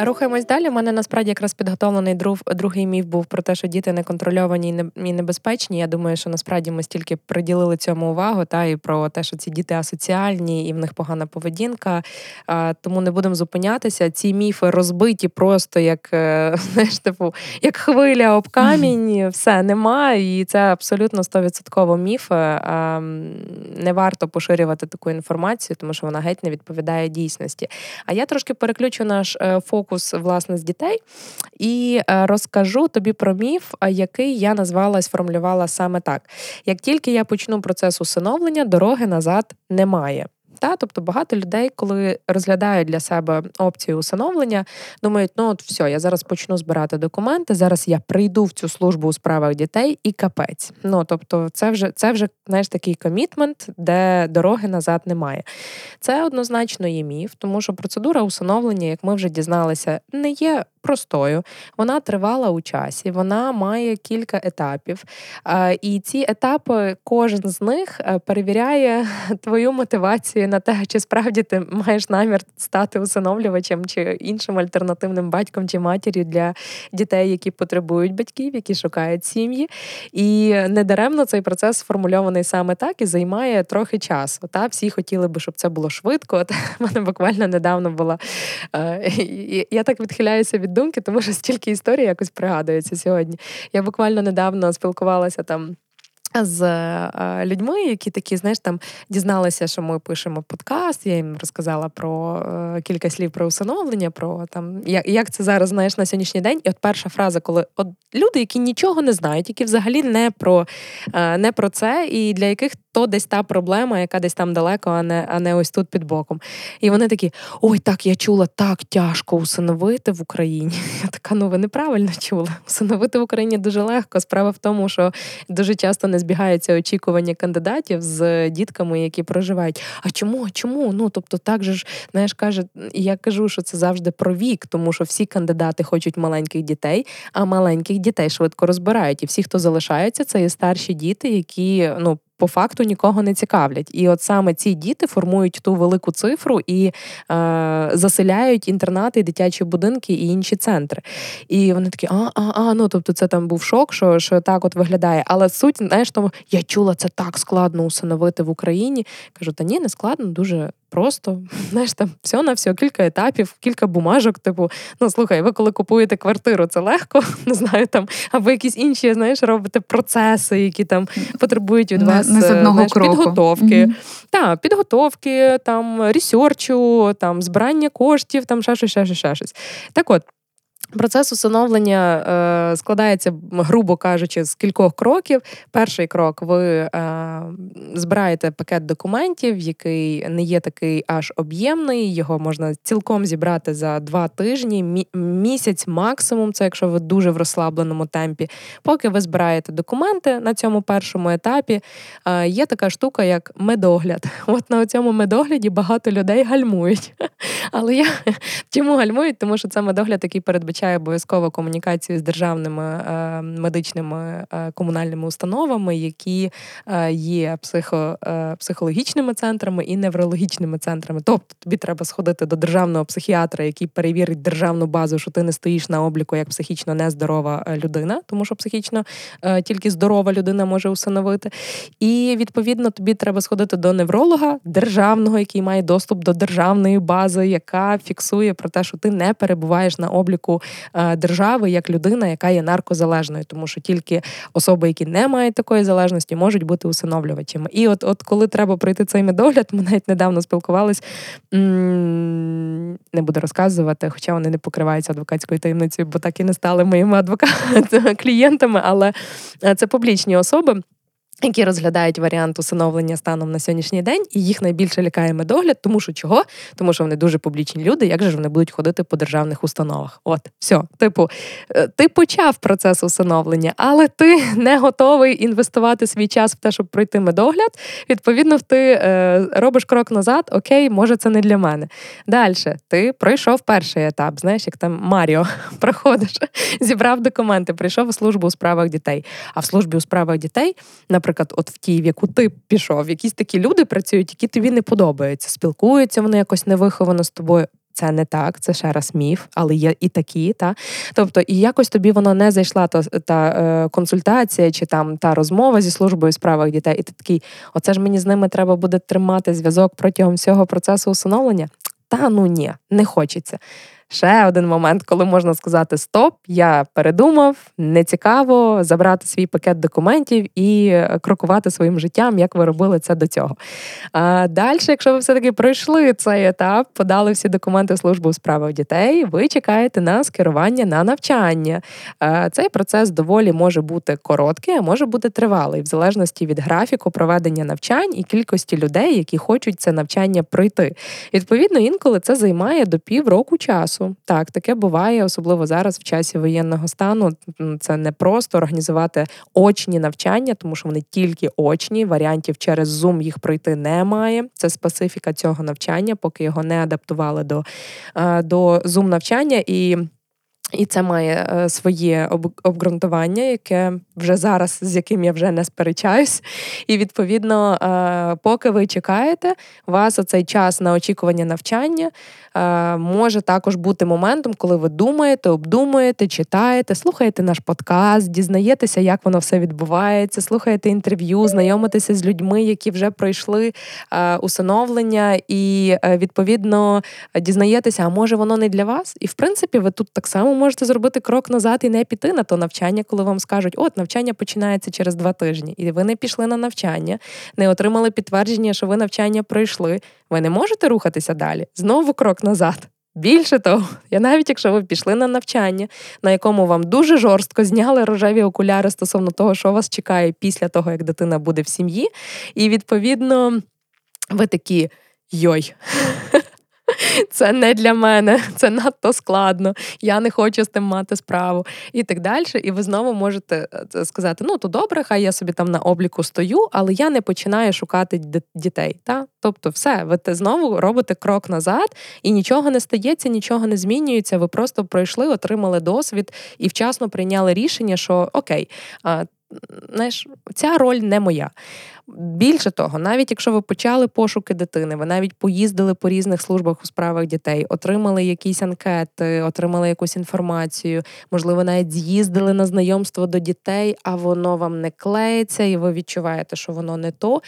Рухаємось далі. У мене насправді якраз підготовлений друг, другий міф був про те, що діти не контрольовані і небезпечні. Я думаю, що насправді ми стільки приділили цьому увагу, та і про те, що ці діти асоціальні і в них погана поведінка. А, тому не будемо зупинятися. Ці міфи розбиті просто як е, знаєш, типу, як хвиля об камінь. Все нема, і це абсолютно стовідсотково міфи. А, не варто поширювати таку інформацію, тому що вона геть не відповідає дійсності. А я трошки переключу наш е, фокус власне з дітей і е, розкажу тобі про міф, який я назвала і сформулювала саме так: як тільки я почну процес усиновлення, дороги назад немає. Та, тобто багато людей, коли розглядають для себе опцію усиновлення, думають, ну от все, я зараз почну збирати документи, зараз я прийду в цю службу у справах дітей і капець. Ну тобто, це вже це вже знаєш такий комітмент, де дороги назад немає. Це однозначно є міф, тому що процедура усиновлення, як ми вже дізналися, не є простою. Вона тривала у часі, вона має кілька етапів. І ці етапи, кожен з них е, перевіряє твою мотивацію на те, чи справді ти маєш намір стати усиновлювачем чи іншим альтернативним батьком чи матір'ю для дітей, які потребують батьків, які шукають сім'ї. І недаремно цей процес сформульований саме так і займає трохи часу. Та всі хотіли би, щоб це було швидко. От мене буквально недавно була. е, Я так відхиляюся від думки, тому що стільки історій якось пригадується сьогодні. Я буквально недавно спілкувалася там. З е, людьми, які такі, знаєш, там дізналися, що ми пишемо подкаст. Я їм розказала про е, кілька слів про усиновлення, про там як, це зараз знаєш на сьогоднішній день. І от перша фраза, коли от люди, які нічого не знають, які взагалі не про, е, не про це, і для яких то десь та проблема, яка десь там далеко, а не, а не ось тут під боком. І вони такі: ой, так я чула, так тяжко усиновити в Україні. Я така, ну ви неправильно чули. Усиновити в Україні дуже легко. Справа в тому, що дуже часто не збігаються очікування кандидатів з дітками, які проживають. А чому? Чому? Ну тобто, так же ж знаєш, каже, я кажу, що це завжди про вік, тому що всі кандидати хочуть маленьких дітей, а маленьких дітей швидко розбирають. І всі, хто залишаються, це є старші діти, які ну. По факту нікого не цікавлять, і от саме ці діти формують ту велику цифру і е, заселяють інтернати, дитячі будинки і інші центри. І вони такі, а, а, а, ну тобто це там був шок, що, що так от виглядає. Але суть, знаєш, тому я чула, це так складно усиновити в Україні. Кажу, та ні, не складно, дуже просто. Знаєш, там все на все, кілька етапів, кілька бумажок. Типу, ну слухай, ви коли купуєте квартиру, це легко, не знаю, там, або якісь інші, знаєш, робите процеси, які там потребують від Не- вас не з е, одного знаєш, кроку. підготовки. Мгм. Так, підготовки, там ресерчу, там збирання коштів, там ще щось, ще щось, ще щось. Так от. Процес усиновлення е, складається, грубо кажучи, з кількох кроків. Перший крок: ви е, збираєте пакет документів, який не є такий аж об'ємний. Його можна цілком зібрати за два тижні, мі- місяць максимум. Це якщо ви дуже в розслабленому темпі. Поки ви збираєте документи на цьому першому етапі, е, є така штука, як медогляд. От на цьому медогляді багато людей гальмують. Але я чому гальмують? Тому що це медогляд, який передбачає обов'язково комунікацію з державними е, медичними е, комунальними установами, які е, є психо, психологічними центрами і неврологічними центрами. Тобто тобі треба сходити до державного психіатра, який перевірить державну базу, що ти не стоїш на обліку як психічно нездорова людина, тому що психічно тільки здорова людина може усиновити. І відповідно тобі треба сходити до невролога державного, який має доступ до державної бази, яка фіксує про те, що ти не перебуваєш на обліку держави як людина, яка є наркозалежною, тому що тільки особи, які не мають такої залежності, можуть бути усиновлювачами. І от, от коли треба пройти цей медогляд, ми навіть недавно спілкувались. не буду розказувати, хоча вони не покриваються адвокатською таємницею, бо так і не стали моїми адвокатами клієнтами, але це публічні особи які розглядають варіант усиновлення станом на сьогоднішній день, і їх найбільше лякає медогляд, тому що чого? Тому що вони дуже публічні люди. Як же ж вони будуть ходити по державних установах? От, все, типу, е, ти почав процес усиновлення, але ти не готовий інвестувати свій час в те, щоб пройти медогляд. Відповідно, ти е, робиш крок назад, окей, може, це не для мене. Далі ти пройшов перший етап, знаєш, як там Маріо проходиш, зібрав документи, прийшов у службу у справах дітей. А в службі у справах дітей, наприклад наприклад, от в тій, в яку ти пішов, якісь такі люди працюють, які тобі не подобаються. Спілкуються вони якось невиховано з тобою. Це не так, це ще раз міф, але є і такі, та тобто, і якось тобі воно не зайшла та та е, консультація чи там та розмова зі службою у справах дітей, і ти такий, оце ж мені з ними треба буде тримати зв'язок протягом всього процесу усиновлення. Та ну ні, не хочеться ще один момент, коли можна сказати Стоп, я передумав, не цікаво забрати свій пакет документів і е, крокувати своїм життям, як ви робили це до цього. А Далі, якщо ви все-таки пройшли цей етап, подали всі документи в службу у справах дітей, ви чекаєте на скерування на навчання. Цей процес доволі може бути короткий, а може бути тривалий, в залежності від графіку проведення навчань і кількості людей, які хочуть це навчання пройти. Відповідно, інколи це займає до півроку часу часу. Так, таке буває, особливо зараз, в часі воєнного стану. Це не просто організувати очні навчання, тому що вони тільки очні. Варіантів через Zoom їх пройти немає. Це специфіка цього навчання, поки його не адаптували до, до Zoom навчання і. І це має е, своє обґрунтування, яке вже зараз, з яким я вже не сперечаюсь. І відповідно, е, поки ви чекаєте, у вас оцей час на очікування навчання Е, може також бути моментом, коли ви думаєте, обдумуєте, читаєте, слухаєте наш подкаст, дізнаєтеся, як воно все відбувається, слухаєте інтерв'ю, знайомитеся з людьми, які вже пройшли усиновлення, і відповідно дізнаєтеся, а може воно не для вас? І в принципі, ви тут так само можете зробити крок назад і не піти на то навчання, коли вам скажуть, от навчання починається через два тижні, і ви не пішли на навчання, не отримали підтвердження, що ви навчання пройшли. Ви не можете рухатися далі. Знову крок назад. Більше того, я навіть якщо ви пішли на навчання, на якому вам дуже жорстко зняли рожеві окуляри стосовно того, що вас чекає після того, як дитина буде в сім'ї, і відповідно ви такі йой. Це не для мене, це надто складно, я не хочу з тим мати справу і так далі. І ви знову можете е, сказати: ну то добре, хай я собі там на обліку стою, але я не починаю шукати дітей. Та? Тобто, все, ви те знову робите крок назад, і нічого не стається, нічого не змінюється. Ви просто пройшли, отримали досвід і вчасно прийняли рішення, що окей, знаєш, ця роль не моя. Більше того, навіть якщо ви почали пошуки дитини, ви навіть поїздили по різних службах у справах дітей, отримали якісь анкети, отримали якусь інформацію, можливо, навіть з'їздили на знайомство до дітей, а воно вам не клеїться, і ви відчуваєте, що воно не то.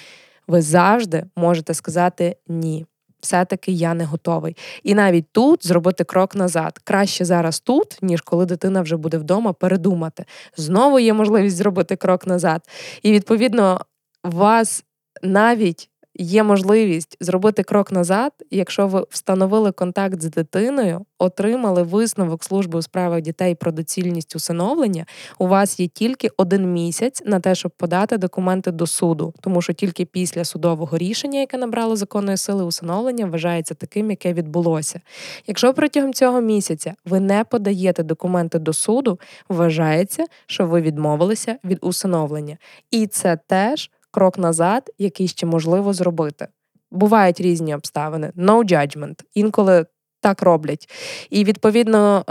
Ви завжди можете сказати ні все-таки я не готовий. І навіть тут зробити крок назад. Краще зараз тут, ніж коли дитина вже буде вдома, передумати. Знову є можливість зробити крок назад. І відповідно, вас навіть є можливість зробити крок назад, якщо ви встановили контакт з дитиною, отримали висновок служби у справах дітей про доцільність усиновлення. У вас є тільки один місяць на те, щоб подати документи до суду, тому що тільки після судового рішення, яке набрало законної сили усиновлення, вважається таким, яке відбулося. Якщо протягом цього місяця ви не подаєте документи до суду, вважається, що ви відмовилися від усиновлення, і це теж крок назад, який ще можливо зробити. Бувають різні обставини, no judgment. Інколи так роблять. І відповідно е,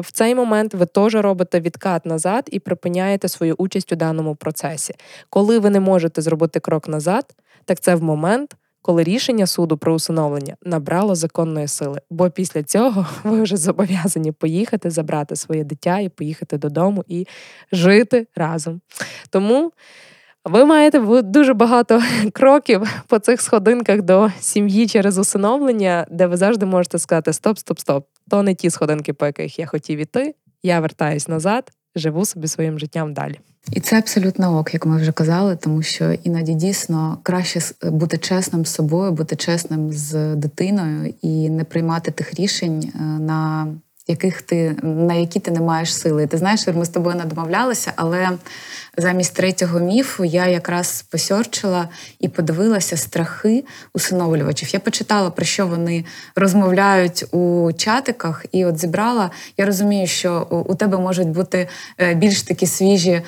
в цей момент ви теж робите відкат назад і припиняєте свою участь у даному процесі. Коли ви не можете зробити крок назад, так це в момент. Коли рішення суду про усиновлення набрало законної сили, бо після цього ви вже зобов'язані поїхати, забрати своє дитя і поїхати додому і жити разом. Тому ви маєте дуже багато кроків по цих сходинках до сім'ї через усиновлення, де ви завжди можете сказати: Стоп, стоп, стоп, то не ті сходинки, по яких я хотів іти. Я вертаюсь назад, живу собі своїм життям далі. І це абсолютно ок, як ми вже казали, тому що іноді дійсно краще бути чесним з собою, бути чесним з дитиною і не приймати тих рішень е, на яких ти на які ти не маєш сили. Ти знаєш, ми з тобою не домовлялися, але замість третього міфу я якраз посьорчила і подивилася страхи усиновлювачів. Я почитала, про що вони розмовляють у чатиках, і от зібрала. Я розумію, що у тебе можуть бути е, більш такі свіжі.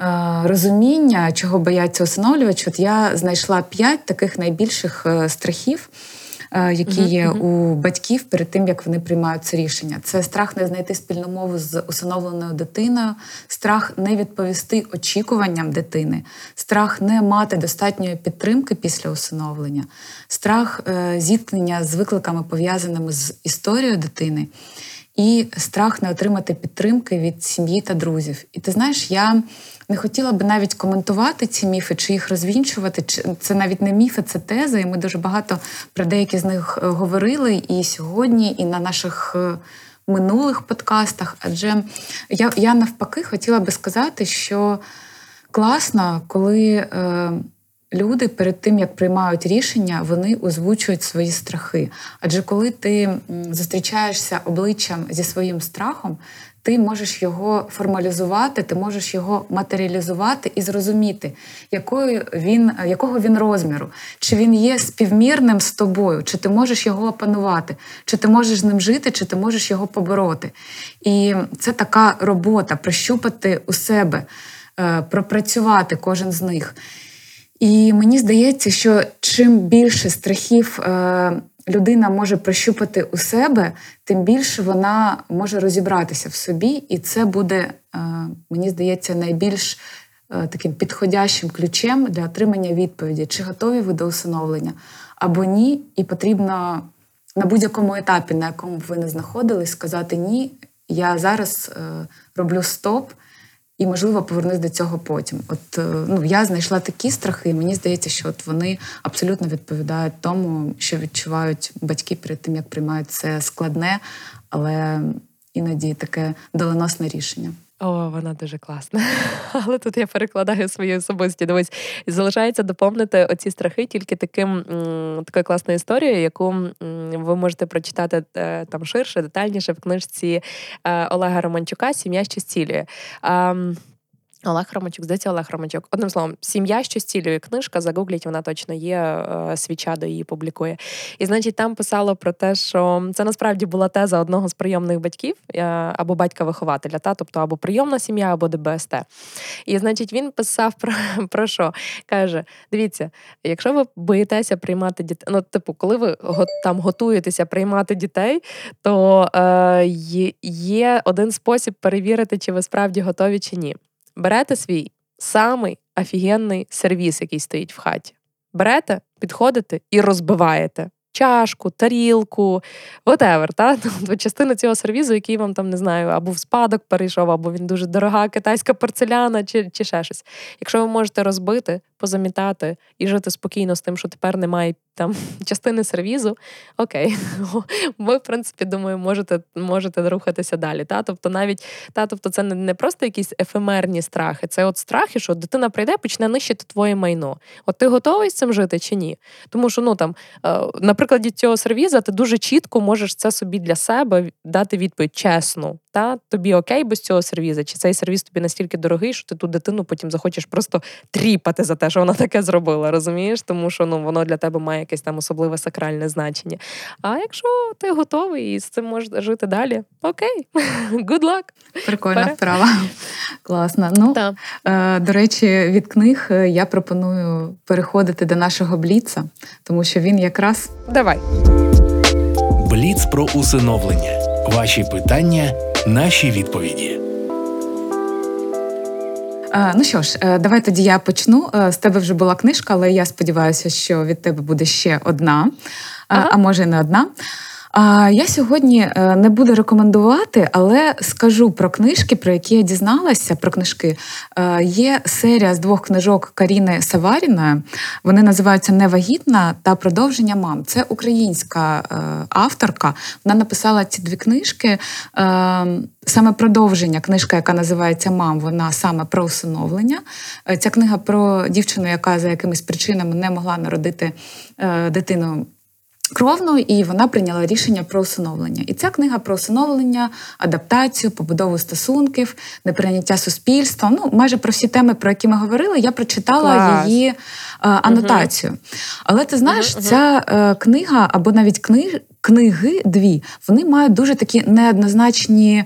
Е, розуміння, чого бояться усиновлювачі, от я знайшла п'ять таких найбільших е, страхів, які є у батьків перед тим, як вони приймають це рішення. Це страх не знайти спільну мову з усиновленою дитиною, страх не відповісти очікуванням дитини, страх не мати достатньої підтримки після усиновлення, страх е, зіткнення з викликами, пов'язаними з історією дитини. І страх не отримати підтримки від сім'ї та друзів. І ти знаєш, я не хотіла би навіть коментувати ці міфи, чи їх розвінчувати. Це навіть не міфи, це тези. І ми дуже багато про деякі з них е, говорили і сьогодні, і на наших е, минулих подкастах. Адже я, я навпаки хотіла би сказати, що класно, коли. Е, Люди перед тим як приймають рішення, вони озвучують свої страхи. Адже коли ти зустрічаєшся обличчям зі своїм страхом, ти можеш його формалізувати, ти можеш його матеріалізувати і зрозуміти, якою він, якого він розміру, чи він є співмірним з тобою, чи ти можеш його опанувати, чи ти можеш з ним жити, чи ти можеш його побороти. І це така робота прощупати у себе, е, пропрацювати кожен з них. І мені здається, що чим більше страхів е, людина може прощупати у себе, тим більше вона може розібратися в собі, і це буде, е, мені здається, найбільш е, таким підходящим ключем для отримання відповіді, чи готові ви до усиновлення або ні, і потрібно на будь-якому етапі, на якому б ви не знаходились, сказати ні. Я зараз роблю стоп, і, можливо, повернусь до цього потім. От е, ну я знайшла такі страхи, і мені здається, що от вони абсолютно відповідають тому, що відчувають батьки перед тим, як приймають це складне, але іноді таке доленосне рішення. О, вона дуже класна. Але тут я перекладаю свої особисті. Дивись, залишається доповнити оці страхи тільки таким такою класною історією, яку ви можете прочитати е, там ширше, детальніше в книжці е, Олега Романчука Сім'я що зцілює. Олег Ромачук, здається, Олег Ромачук. Одним словом, сім'я, що зцілює книжка, загугліть, вона точно є, е, свіча до її публікує. І значить, там писало про те, що це насправді була теза одного з прийомних батьків е, або батька-вихователя, та тобто або прийомна сім'я, або ДБСТ. І значить, він писав про про що? Каже: дивіться, якщо ви боїтеся приймати дітей, ну, типу, коли ви там готуєтеся приймати дітей, то е, є один спосіб перевірити, чи ви справді готові чи ні берете свій самий офігенний сервіс, який стоїть в хаті. Берете, підходите і розбиваєте чашку, тарілку, whatever, та? Тобто частина цього сервізу, який вам там не знаю, або в спадок перейшов, або він дуже дорога китайська порцеляна, чи чи ще щось. Якщо ви можете розбити, позамітати і жити спокійно з тим, що тепер немає там частини сервізу, окей, ви, в принципі, думаю, можете можете рухатися далі. Та? Тобто, навіть та, тобто, це не просто якісь ефемерні страхи, це от страхи, що дитина прийде, почне нищити твоє майно. От ти готовий з цим жити чи ні? Тому що, ну там, е, на прикладі цього сервіза, ти дуже чітко можеш це собі для себе дати відповідь чесну. Та тобі окей без цього сервіза, чи цей сервіз тобі настільки дорогий, що ти ту дитину потім захочеш просто тріпати за те, що вона таке зробила, розумієш? Тому що ну воно для тебе має якесь там особливе сакральне значення. А якщо ти готовий і з цим можеш жити далі, окей, good luck. Прикольна вправа. Класно. Ну е, до речі, від книг е, я пропоную переходити до нашого бліца, тому що він якраз давай. Бліц про усиновлення. Ваші питання, наші відповіді. Ну що ж, е, давай тоді я почну. Е, з тебе вже була книжка, але я сподіваюся, що від тебе буде ще одна, ага. а може не одна. А я сьогодні е, не буду рекомендувати, але скажу про книжки, про які я дізналася. Про книжки Е, є серія з двох книжок Каріни Саваріної. Вони називаються Невагітна та продовження мам. Це українська е, авторка. Вона написала ці дві книжки. Саме продовження книжка, яка називається Мам, вона саме про усиновлення. Ця книга про дівчину, яка за якимись причинами не могла народити дитину кровно, і вона прийняла рішення про усиновлення. І ця книга про усиновлення, адаптацію, побудову стосунків, неприйняття суспільства. Ну, майже про всі теми, про які ми говорили, я прочитала Клас. її е, анотацію. Угу. Але ти знаєш, угу, ця е, книга або навіть книг, книги дві, вони мають дуже такі неоднозначні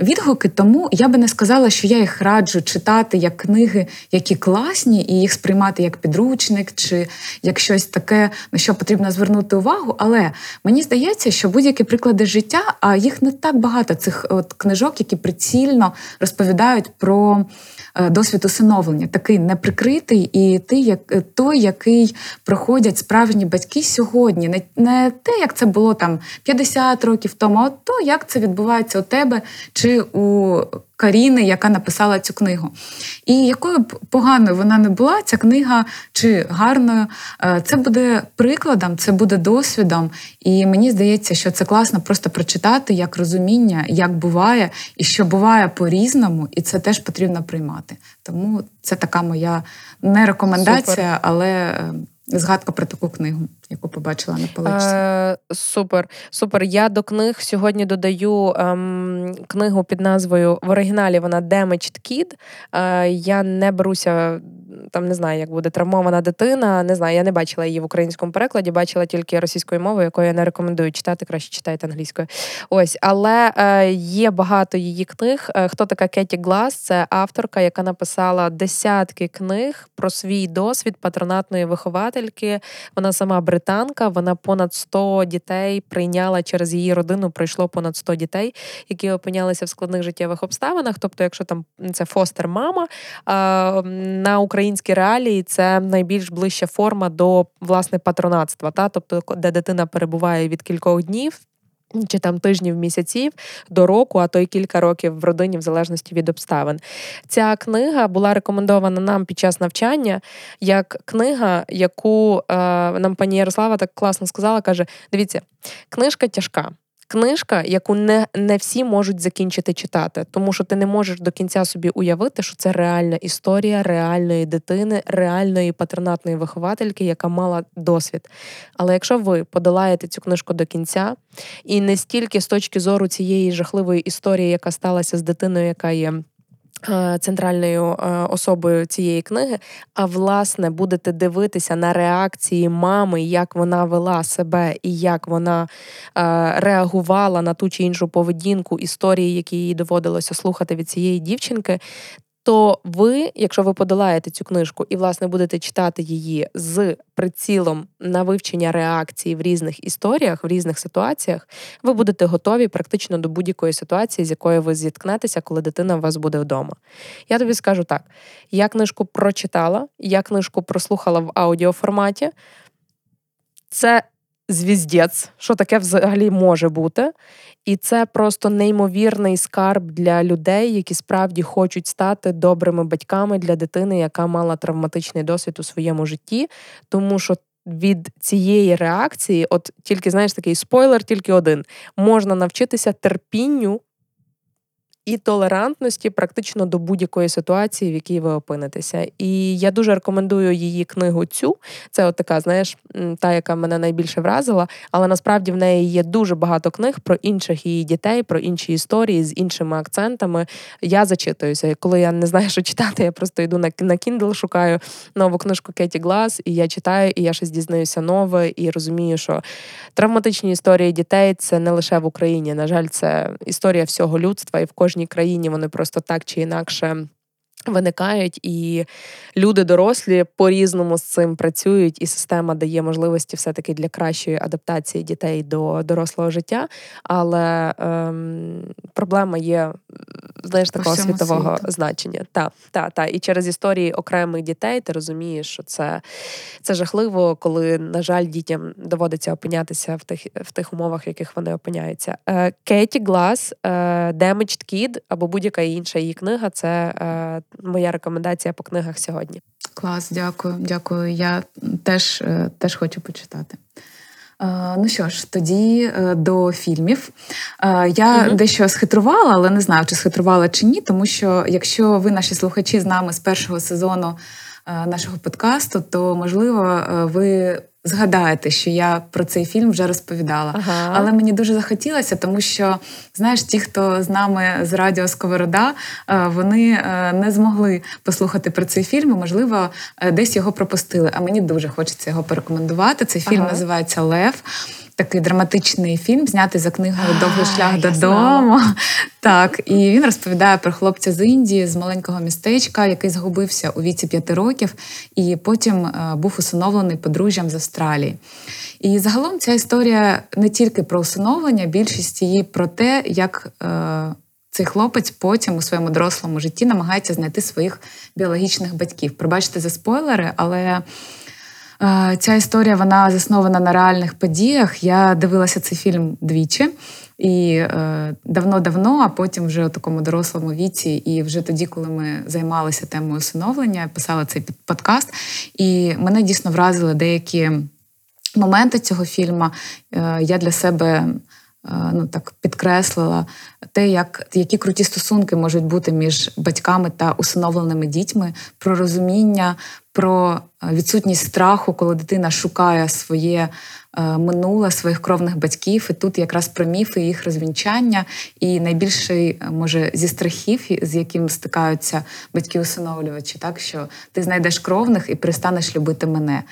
відгуки, тому я би не сказала, що я їх раджу читати як книги, які класні, і їх сприймати як підручник, чи як щось таке, на що потрібно звернути увагу. Але мені здається, що будь-які приклади життя, а їх не так багато цих от книжок, які прицільно розповідають про. Е, досвід усиновлення, такий неприкритий, і ти як е, той, який проходять справжні батьки сьогодні, не не те, як це було там 50 років тому, а то, як це відбувається у тебе чи у Каріни, яка написала цю книгу. І якою б поганою вона не була, ця книга чи гарною, е, це буде прикладом, це буде досвідом. І мені здається, що це класно просто прочитати як розуміння, як буває, і що буває по-різному, і це теж потрібно приймати. Тому це така моя не рекомендація, Супер. але е, згадка про таку книгу, яку побачила на поличці. Е, Супер, супер. Я до книг сьогодні додаю ем, книгу під назвою в оригіналі. Вона Damaged Kid. Е, Я не беруся там, не знаю, як буде травмована дитина. Не знаю, я не бачила її в українському перекладі, бачила тільки російською мовою, якою я не рекомендую читати. Краще читайте англійською. Ось, але е, є багато її книг. Е, хто така Кеті Глас? Це авторка, яка написала десятки книг про свій досвід патронатної виховательки. Вона сама британка. Вона понад 100 дітей прийняла через її родину. Пройшло понад 100 дітей, які опинялися в складних життєвих обставинах. Тобто, якщо там це фостер-мама на українські реалії, це найбільш ближча форма до власне патронатства, та тобто, де дитина перебуває від кількох днів чи там тижнів, місяців до року, а то й кілька років в родині, в залежності від обставин. Ця книга була рекомендована нам під час навчання як книга, яку е, нам пані Ярослава так класно сказала, каже: дивіться, книжка тяжка книжка, яку не не всі можуть закінчити читати, тому що ти не можеш до кінця собі уявити, що це реальна історія реальної дитини, реальної патронатної виховательки, яка мала досвід. Але якщо ви подолаєте цю книжку до кінця, і не стільки з точки зору цієї жахливої історії, яка сталася з дитиною, яка є. Е, центральною е, особою цієї книги, а власне будете дивитися на реакції мами, як вона вела себе і як вона е, реагувала на ту чи іншу поведінку історії, які їй доводилося слухати від цієї дівчинки, то ви, якщо ви подолаєте цю книжку і, власне, будете читати її з прицілом на вивчення реакції в різних історіях, в різних ситуаціях, ви будете готові практично до будь-якої ситуації, з якою ви зіткнетеся, коли дитина у вас буде вдома. Я тобі скажу так: я книжку прочитала, я книжку прослухала в аудіоформаті. Це звіздець, що таке взагалі може бути. І це просто неймовірний скарб для людей, які справді хочуть стати добрими батьками для дитини, яка мала травматичний досвід у своєму житті, тому що. Від цієї реакції, от тільки знаєш такий спойлер, тільки один можна навчитися терпінню і толерантності практично до будь-якої ситуації, в якій ви опинитеся. І я дуже рекомендую її книгу. Цю це от така, знаєш, та, яка мене найбільше вразила. Але насправді в неї є дуже багато книг про інших її дітей, про інші історії з іншими акцентами. Я зачитуюся. Коли я не знаю, що читати, я просто йду на на Kindle, шукаю нову книжку Кеті Глас, і я читаю, і я щось дізнаюся нове, і розумію, що травматичні історії дітей це не лише в Україні. На жаль, це історія всього людства, і в кожній кожній країні вони просто так чи інакше. Виникають, і люди дорослі по-різному з цим працюють, і система дає можливості все-таки для кращої адаптації дітей до дорослого життя. Але ем, проблема є знаєш такого світового світу. значення. Та, та, та. І через історії окремих дітей ти розумієш, що це, це жахливо, коли, на жаль, дітям доводиться опинятися в тих, в тих умовах, в яких вони опиняються. Е, Кеті Глас, е, Damaged Kid або будь-яка інша її книга це е, моя рекомендація по книгах сьогодні. Клас, дякую, дякую. Я теж, е, теж хочу почитати. Е, Ну що ж, тоді е, до фільмів. Я Мгм. дещо схитрувала, але не знаю, чи схитрувала чи ні, тому що якщо ви, наші слухачі, з нами з першого сезону нашого подкасту, то можливо ви згадаєте, що я про цей фільм вже розповідала. Ага. Але мені дуже захотілося, тому що знаєш, ті, хто з нами з радіо Сковорода, е, вони е, не змогли послухати про цей фільм. і, Можливо, е, десь його пропустили. А мені дуже хочеться його порекомендувати. Цей фільм Ага. називається Лев. Такий драматичний фільм, знятий за книгою Довгий шлях додому. Так, і він розповідає про хлопця з Індії з маленького містечка, який згубився у віці п'яти років, і потім е, був усиновлений подружжям з Австралії. І загалом ця історія не тільки про усиновлення, більшість її про те, як е, цей хлопець потім у своєму дорослому житті намагається знайти своїх біологічних батьків. Пробачте за спойлери, але. Ця історія вона заснована на реальних подіях. Я дивилася цей фільм двічі. І е, давно-давно, а потім вже у такому дорослому віці, і вже тоді, коли ми займалися темою усиновлення, писала цей подкаст, і мене дійсно вразили деякі моменти цього фільму. Е, я для себе ну, так підкреслила те, як, які круті стосунки можуть бути між батьками та усиновленими дітьми, про розуміння, про е, відсутність страху, коли дитина шукає своє е, минуле, своїх кровних батьків. І тут якраз про міфи їх розвінчання. І найбільший, е, може, зі страхів, з яким стикаються батьки-усиновлювачі, так що ти знайдеш кровних і перестанеш любити мене.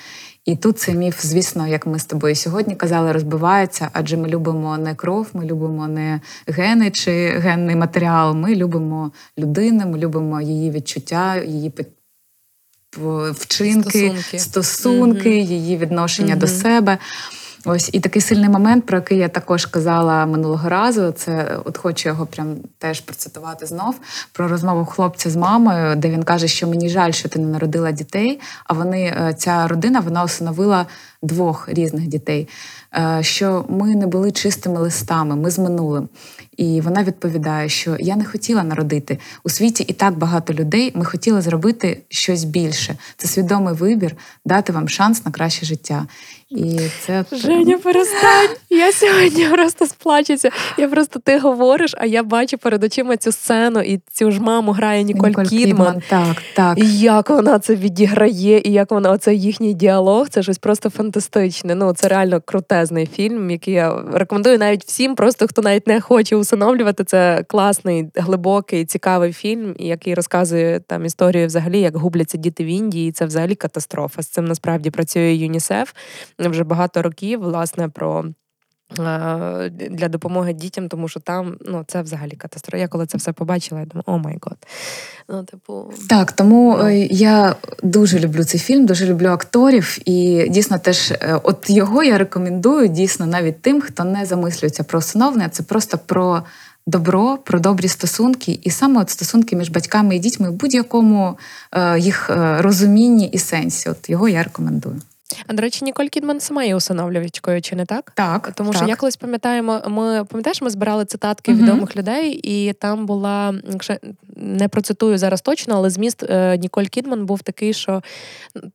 І тут цей міф, звісно, як ми з тобою сьогодні казали, розбивається, адже ми любимо не кров, ми любимо не гени чи генний матеріал. Ми любимо людину, ми любимо її відчуття, її вчинки, Стосунки. стосунки, Мгм. її відношення до себе. Ось і такий сильний момент, про який я також казала минулого разу. Це от хочу його прям теж процитувати знов про розмову хлопця з мамою, де він каже, що мені жаль, що ти не народила дітей. А вони е, ця родина вона усиновила двох різних дітей. Е, Що ми не були чистими листами, ми з минулим. І вона відповідає, що я не хотіла народити у світі і так багато людей. Ми хотіли зробити щось більше. Це свідомий вибір, дати вам шанс на краще життя. І це Женя, перестань. Я сьогодні просто сплачуся. Я просто ти говориш, а я бачу перед очима цю сцену, і цю ж маму грає Ніколь, Кідман. Так, так. І як вона це відіграє, і як вона оцей їхній діалог, це щось просто фантастичне. Ну це реально крутезний фільм, який я рекомендую навіть всім, просто хто навіть не хоче усиновлювати. Це класний, глибокий, цікавий фільм, який розказує там історію взагалі, як губляться діти в Індії. Це взагалі катастрофа. З цим насправді працює ЮНІСЕФ вже багато років, власне, про. Е, Для допомоги дітям, тому що там ну це взагалі катастрофа. Я коли це все побачила, я думаю, oh my God. Ну, типу, Так, тому Ну. е, я дуже люблю цей фільм, дуже люблю акторів, і дійсно теж е, от його я рекомендую дійсно навіть тим, хто не замислюється про усиновлення. Це просто про добро, про добрі стосунки, і саме от стосунки між батьками і дітьми в будь-якому е, їх розумінні і сенсі. От його я рекомендую. А до речі, Ніколь Кідман сама є усиновлювачкою, чи не так? Так, Тому так. що я колись пам'ятаємо, ми пам'ятаєш, ми збирали цитатки Мгм. відомих людей, і там була, якщо не процитую зараз точно, але зміст е, Ніколь Кідман був такий, що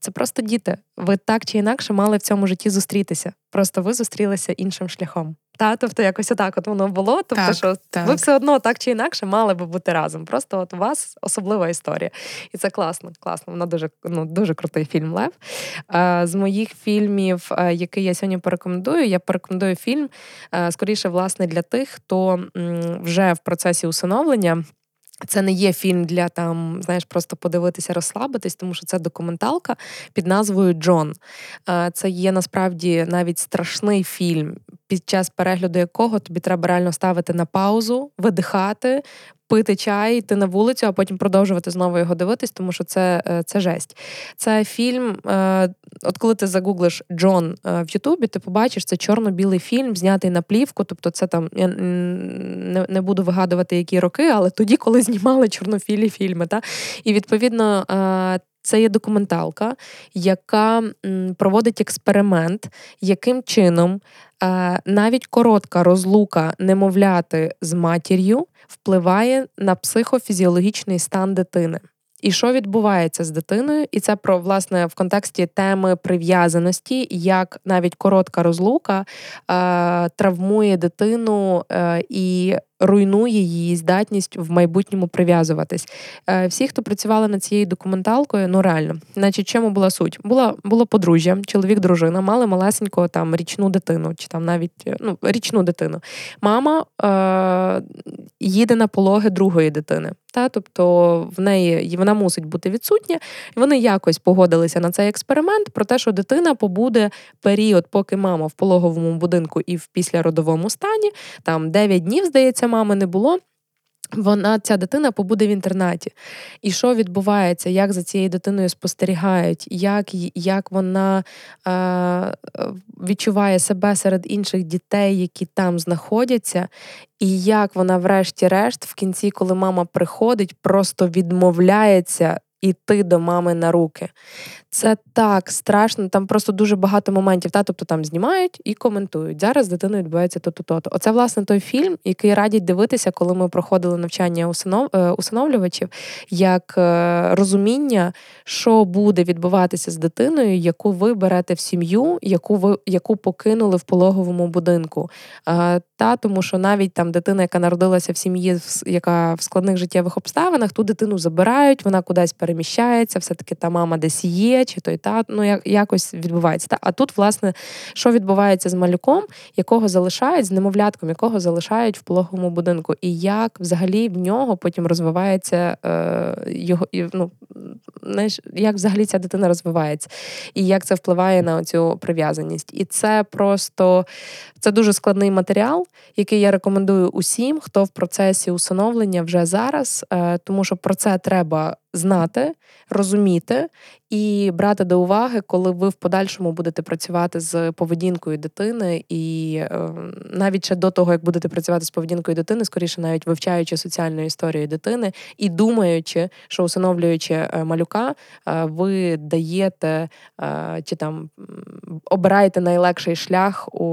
це просто діти. Ви так чи інакше мали в цьому житті зустрітися. Просто ви зустрілися іншим шляхом. Та, тобто якось отак от воно було. Тобто, Так, що так. ви все одно так чи інакше мали би бути разом. Просто от у вас особлива історія. І це класно, класно. Вона дуже ну, дуже крутий фільм Лев. Е, З моїх фільмів, е, який я сьогодні порекомендую, я порекомендую фільм е, скоріше, власне, для тих, хто вже в процесі усиновлення. Це не є фільм для там, знаєш, просто подивитися, розслабитись, тому що це документалка під назвою Джон. Це є насправді навіть страшний фільм під час перегляду якого тобі треба реально ставити на паузу, видихати. Пити чай, йти на вулицю, а потім продовжувати знову його дивитись, тому що це е, це жесть. Це фільм. Е, от коли ти загуглиш Джон е, в Ютубі, ти побачиш це чорно-білий фільм, знятий на плівку. Тобто, це там я не не буду вигадувати які роки, але тоді, коли знімали чорнофілі фільми. Та? І відповідно це є документалка, яка проводить експеримент, яким чином е, навіть коротка розлука немовляти з матір'ю впливає на психофізіологічний стан дитини. І що відбувається з дитиною, і це про власне в контексті теми прив'язаності, як навіть коротка розлука е, травмує дитину е, і руйнує її здатність в майбутньому прив'язуватись. Е, всі, хто працювали над цією документалкою, ну реально, значить, чому була суть? Була було подружжя, чоловік, дружина, мали малесеньку там річну дитину, чи там навіть е, ну, річну дитину. Мама е, їде на пологи другої дитини. Та, Тобто в неї вона мусить бути відсутня, вони якось погодилися на цей експеримент про те, що дитина побуде період, поки мама в пологовому будинку і в післяродовому стані, там 9 днів, здається, мами не було. Вона, ця дитина побуде в інтернаті. І що відбувається, як за цією дитиною спостерігають, як як вона е, відчуває себе серед інших дітей, які там знаходяться, і як вона, врешті-решт, в кінці, коли мама приходить, просто відмовляється іти до мами на руки. Це так страшно. Там просто дуже багато моментів. Та? Тобто там знімають і коментують. Зараз з відбувається то-то, то-то. Оце, власне, той фільм, який радять дивитися, коли ми проходили навчання усинов... Е, усиновлювачів, як е, розуміння, що буде відбуватися з дитиною, яку ви берете в сім'ю, яку ви яку покинули в пологовому будинку. Та Тому що навіть там дитина, яка народилася в сім'ї, яка в складних життєвих обставинах, ту дитину забирають, вона кудись переміщається, все-таки та мама десь є чи той та ну як якось відбувається. Та а тут, власне, що відбувається з малюком, якого залишають з немовлятком, якого залишають в пологовому будинку, і як взагалі в нього потім розвивається е, його ну, знаєш, як взагалі ця дитина розвивається, і як це впливає на цю прив'язаність. І це просто це дуже складний матеріал, який я рекомендую усім, хто в процесі усиновлення вже зараз, е, тому що про це треба знати, розуміти і брати до уваги, коли ви в подальшому будете працювати з поведінкою дитини, і е, навіть ще до того, як будете працювати з поведінкою дитини, скоріше навіть вивчаючи соціальну історію дитини і думаючи, що усиновлюючи е, малюка, е, ви даєте чи там обираєте найлегший шлях у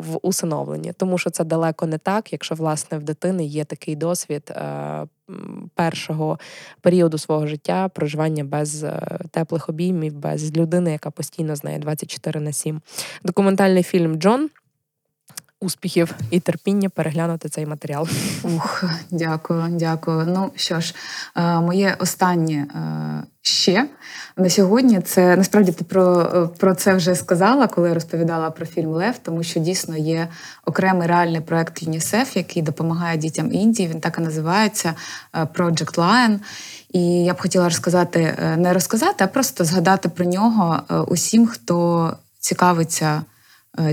в усиновленні, тому що це далеко не так, якщо власне в дитини є такий досвід першого періоду свого життя проживання без е, теплих обіймів, без людини, яка постійно знає 24 на 7. Документальний фільм Джон. Успіхів і терпіння переглянути цей матеріал. Ух, дякую, дякую. Ну що ж, е, моє останнє е, ще на сьогодні. Це насправді ти про про це вже сказала, коли розповідала про фільм Лев, тому що дійсно є окремий реальний проект ЮНІСЕФ, який допомагає дітям Індії. Він так і називається е, Project Lion. І я б хотіла розказати, е, не розказати, а просто згадати про нього е, усім, хто цікавиться.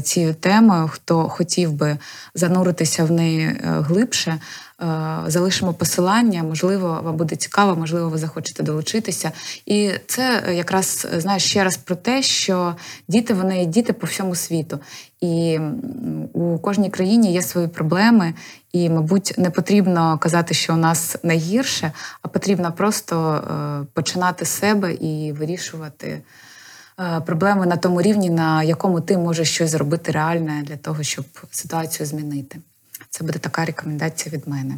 Цією темою, хто хотів би зануритися в неї глибше, Е, залишимо посилання. Можливо, вам буде цікаво, можливо, ви захочете долучитися. І це якраз знаєш ще раз про те, що діти вони діти по всьому світу, і у кожній країні є свої проблеми. І, мабуть, не потрібно казати, що у нас найгірше, а потрібно просто е, починати з себе і вирішувати. Е, проблеми на тому рівні, на якому ти можеш щось зробити реальне для того, щоб ситуацію змінити. Це буде така рекомендація від мене.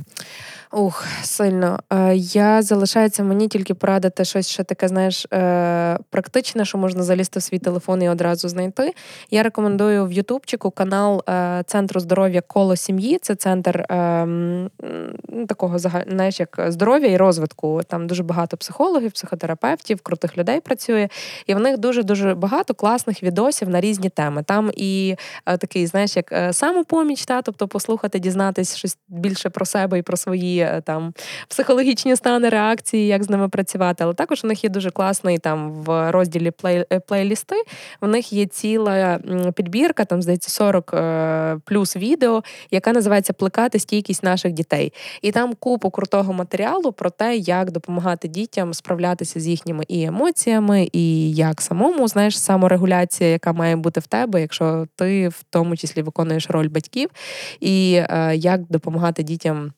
Ух, сильно. Е, я залишається мені тільки порадити щось ще таке, знаєш, е, практичне, що можна залізти в свій телефон і одразу знайти. Я рекомендую в Ютубчику канал е, Центру здоров'я коло сім'ї. Це центр такого знаєш, як здоров'я і розвитку. Там дуже багато психологів, психотерапевтів, крутих людей працює. І в них дуже дуже багато класних відосів на різні теми. Там і такий, знаєш, як самопоміч, та тобто послухати, дізнатись щось більше про себе і про свої е, там психологічні стани, реакції, як з ними працювати. Але також у них є дуже класний там в розділі плей, е, плейлісти. В них є ціла підбірка, там здається 40 е, плюс відео, яка називається Плекати стійкість наших дітей. І там купу крутого матеріалу про те, як допомагати дітям справлятися з їхніми і емоціями, і як самому знаєш саморегуляція, яка має бути в тебе, якщо ти в тому числі виконуєш роль батьків, і е, як допомагати дітям.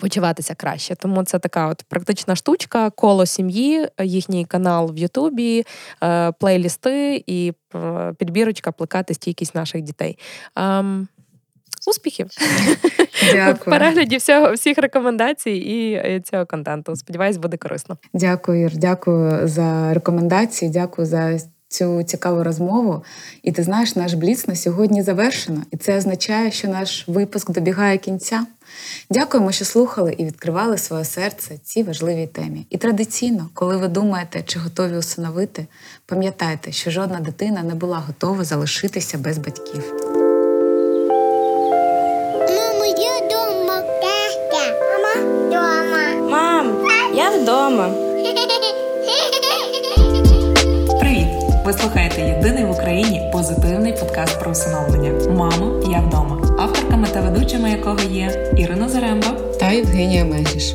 Почуватися краще, тому це така от практична штучка, коло сім'ї, їхній канал в Ютубі, е, плейлісти і е, підбірочка плекати стійкість наших дітей. Ем, успіхів в перегляді всього всіх рекомендацій і е, цього контенту. Сподіваюсь, буде корисно. Дякую, Ір, дякую за рекомендації, дякую за цю цікаву розмову. І ти знаєш, наш бліц на сьогодні завершено, і це означає, що наш випуск добігає кінця. Дякуємо, що слухали і відкривали своє серце цій важливій темі. І традиційно, коли ви думаєте, чи готові усиновити, пам'ятайте, що жодна дитина не була готова залишитися без батьків. Мамо, я дома. Тата. Мама дома. Мам, я вдома. Ви слухаєте єдиний в Україні позитивний подкаст про усиновлення Мамо, я вдома, авторками та ведучими якого є Ірина Заремба, Та Євгенія Мегіш.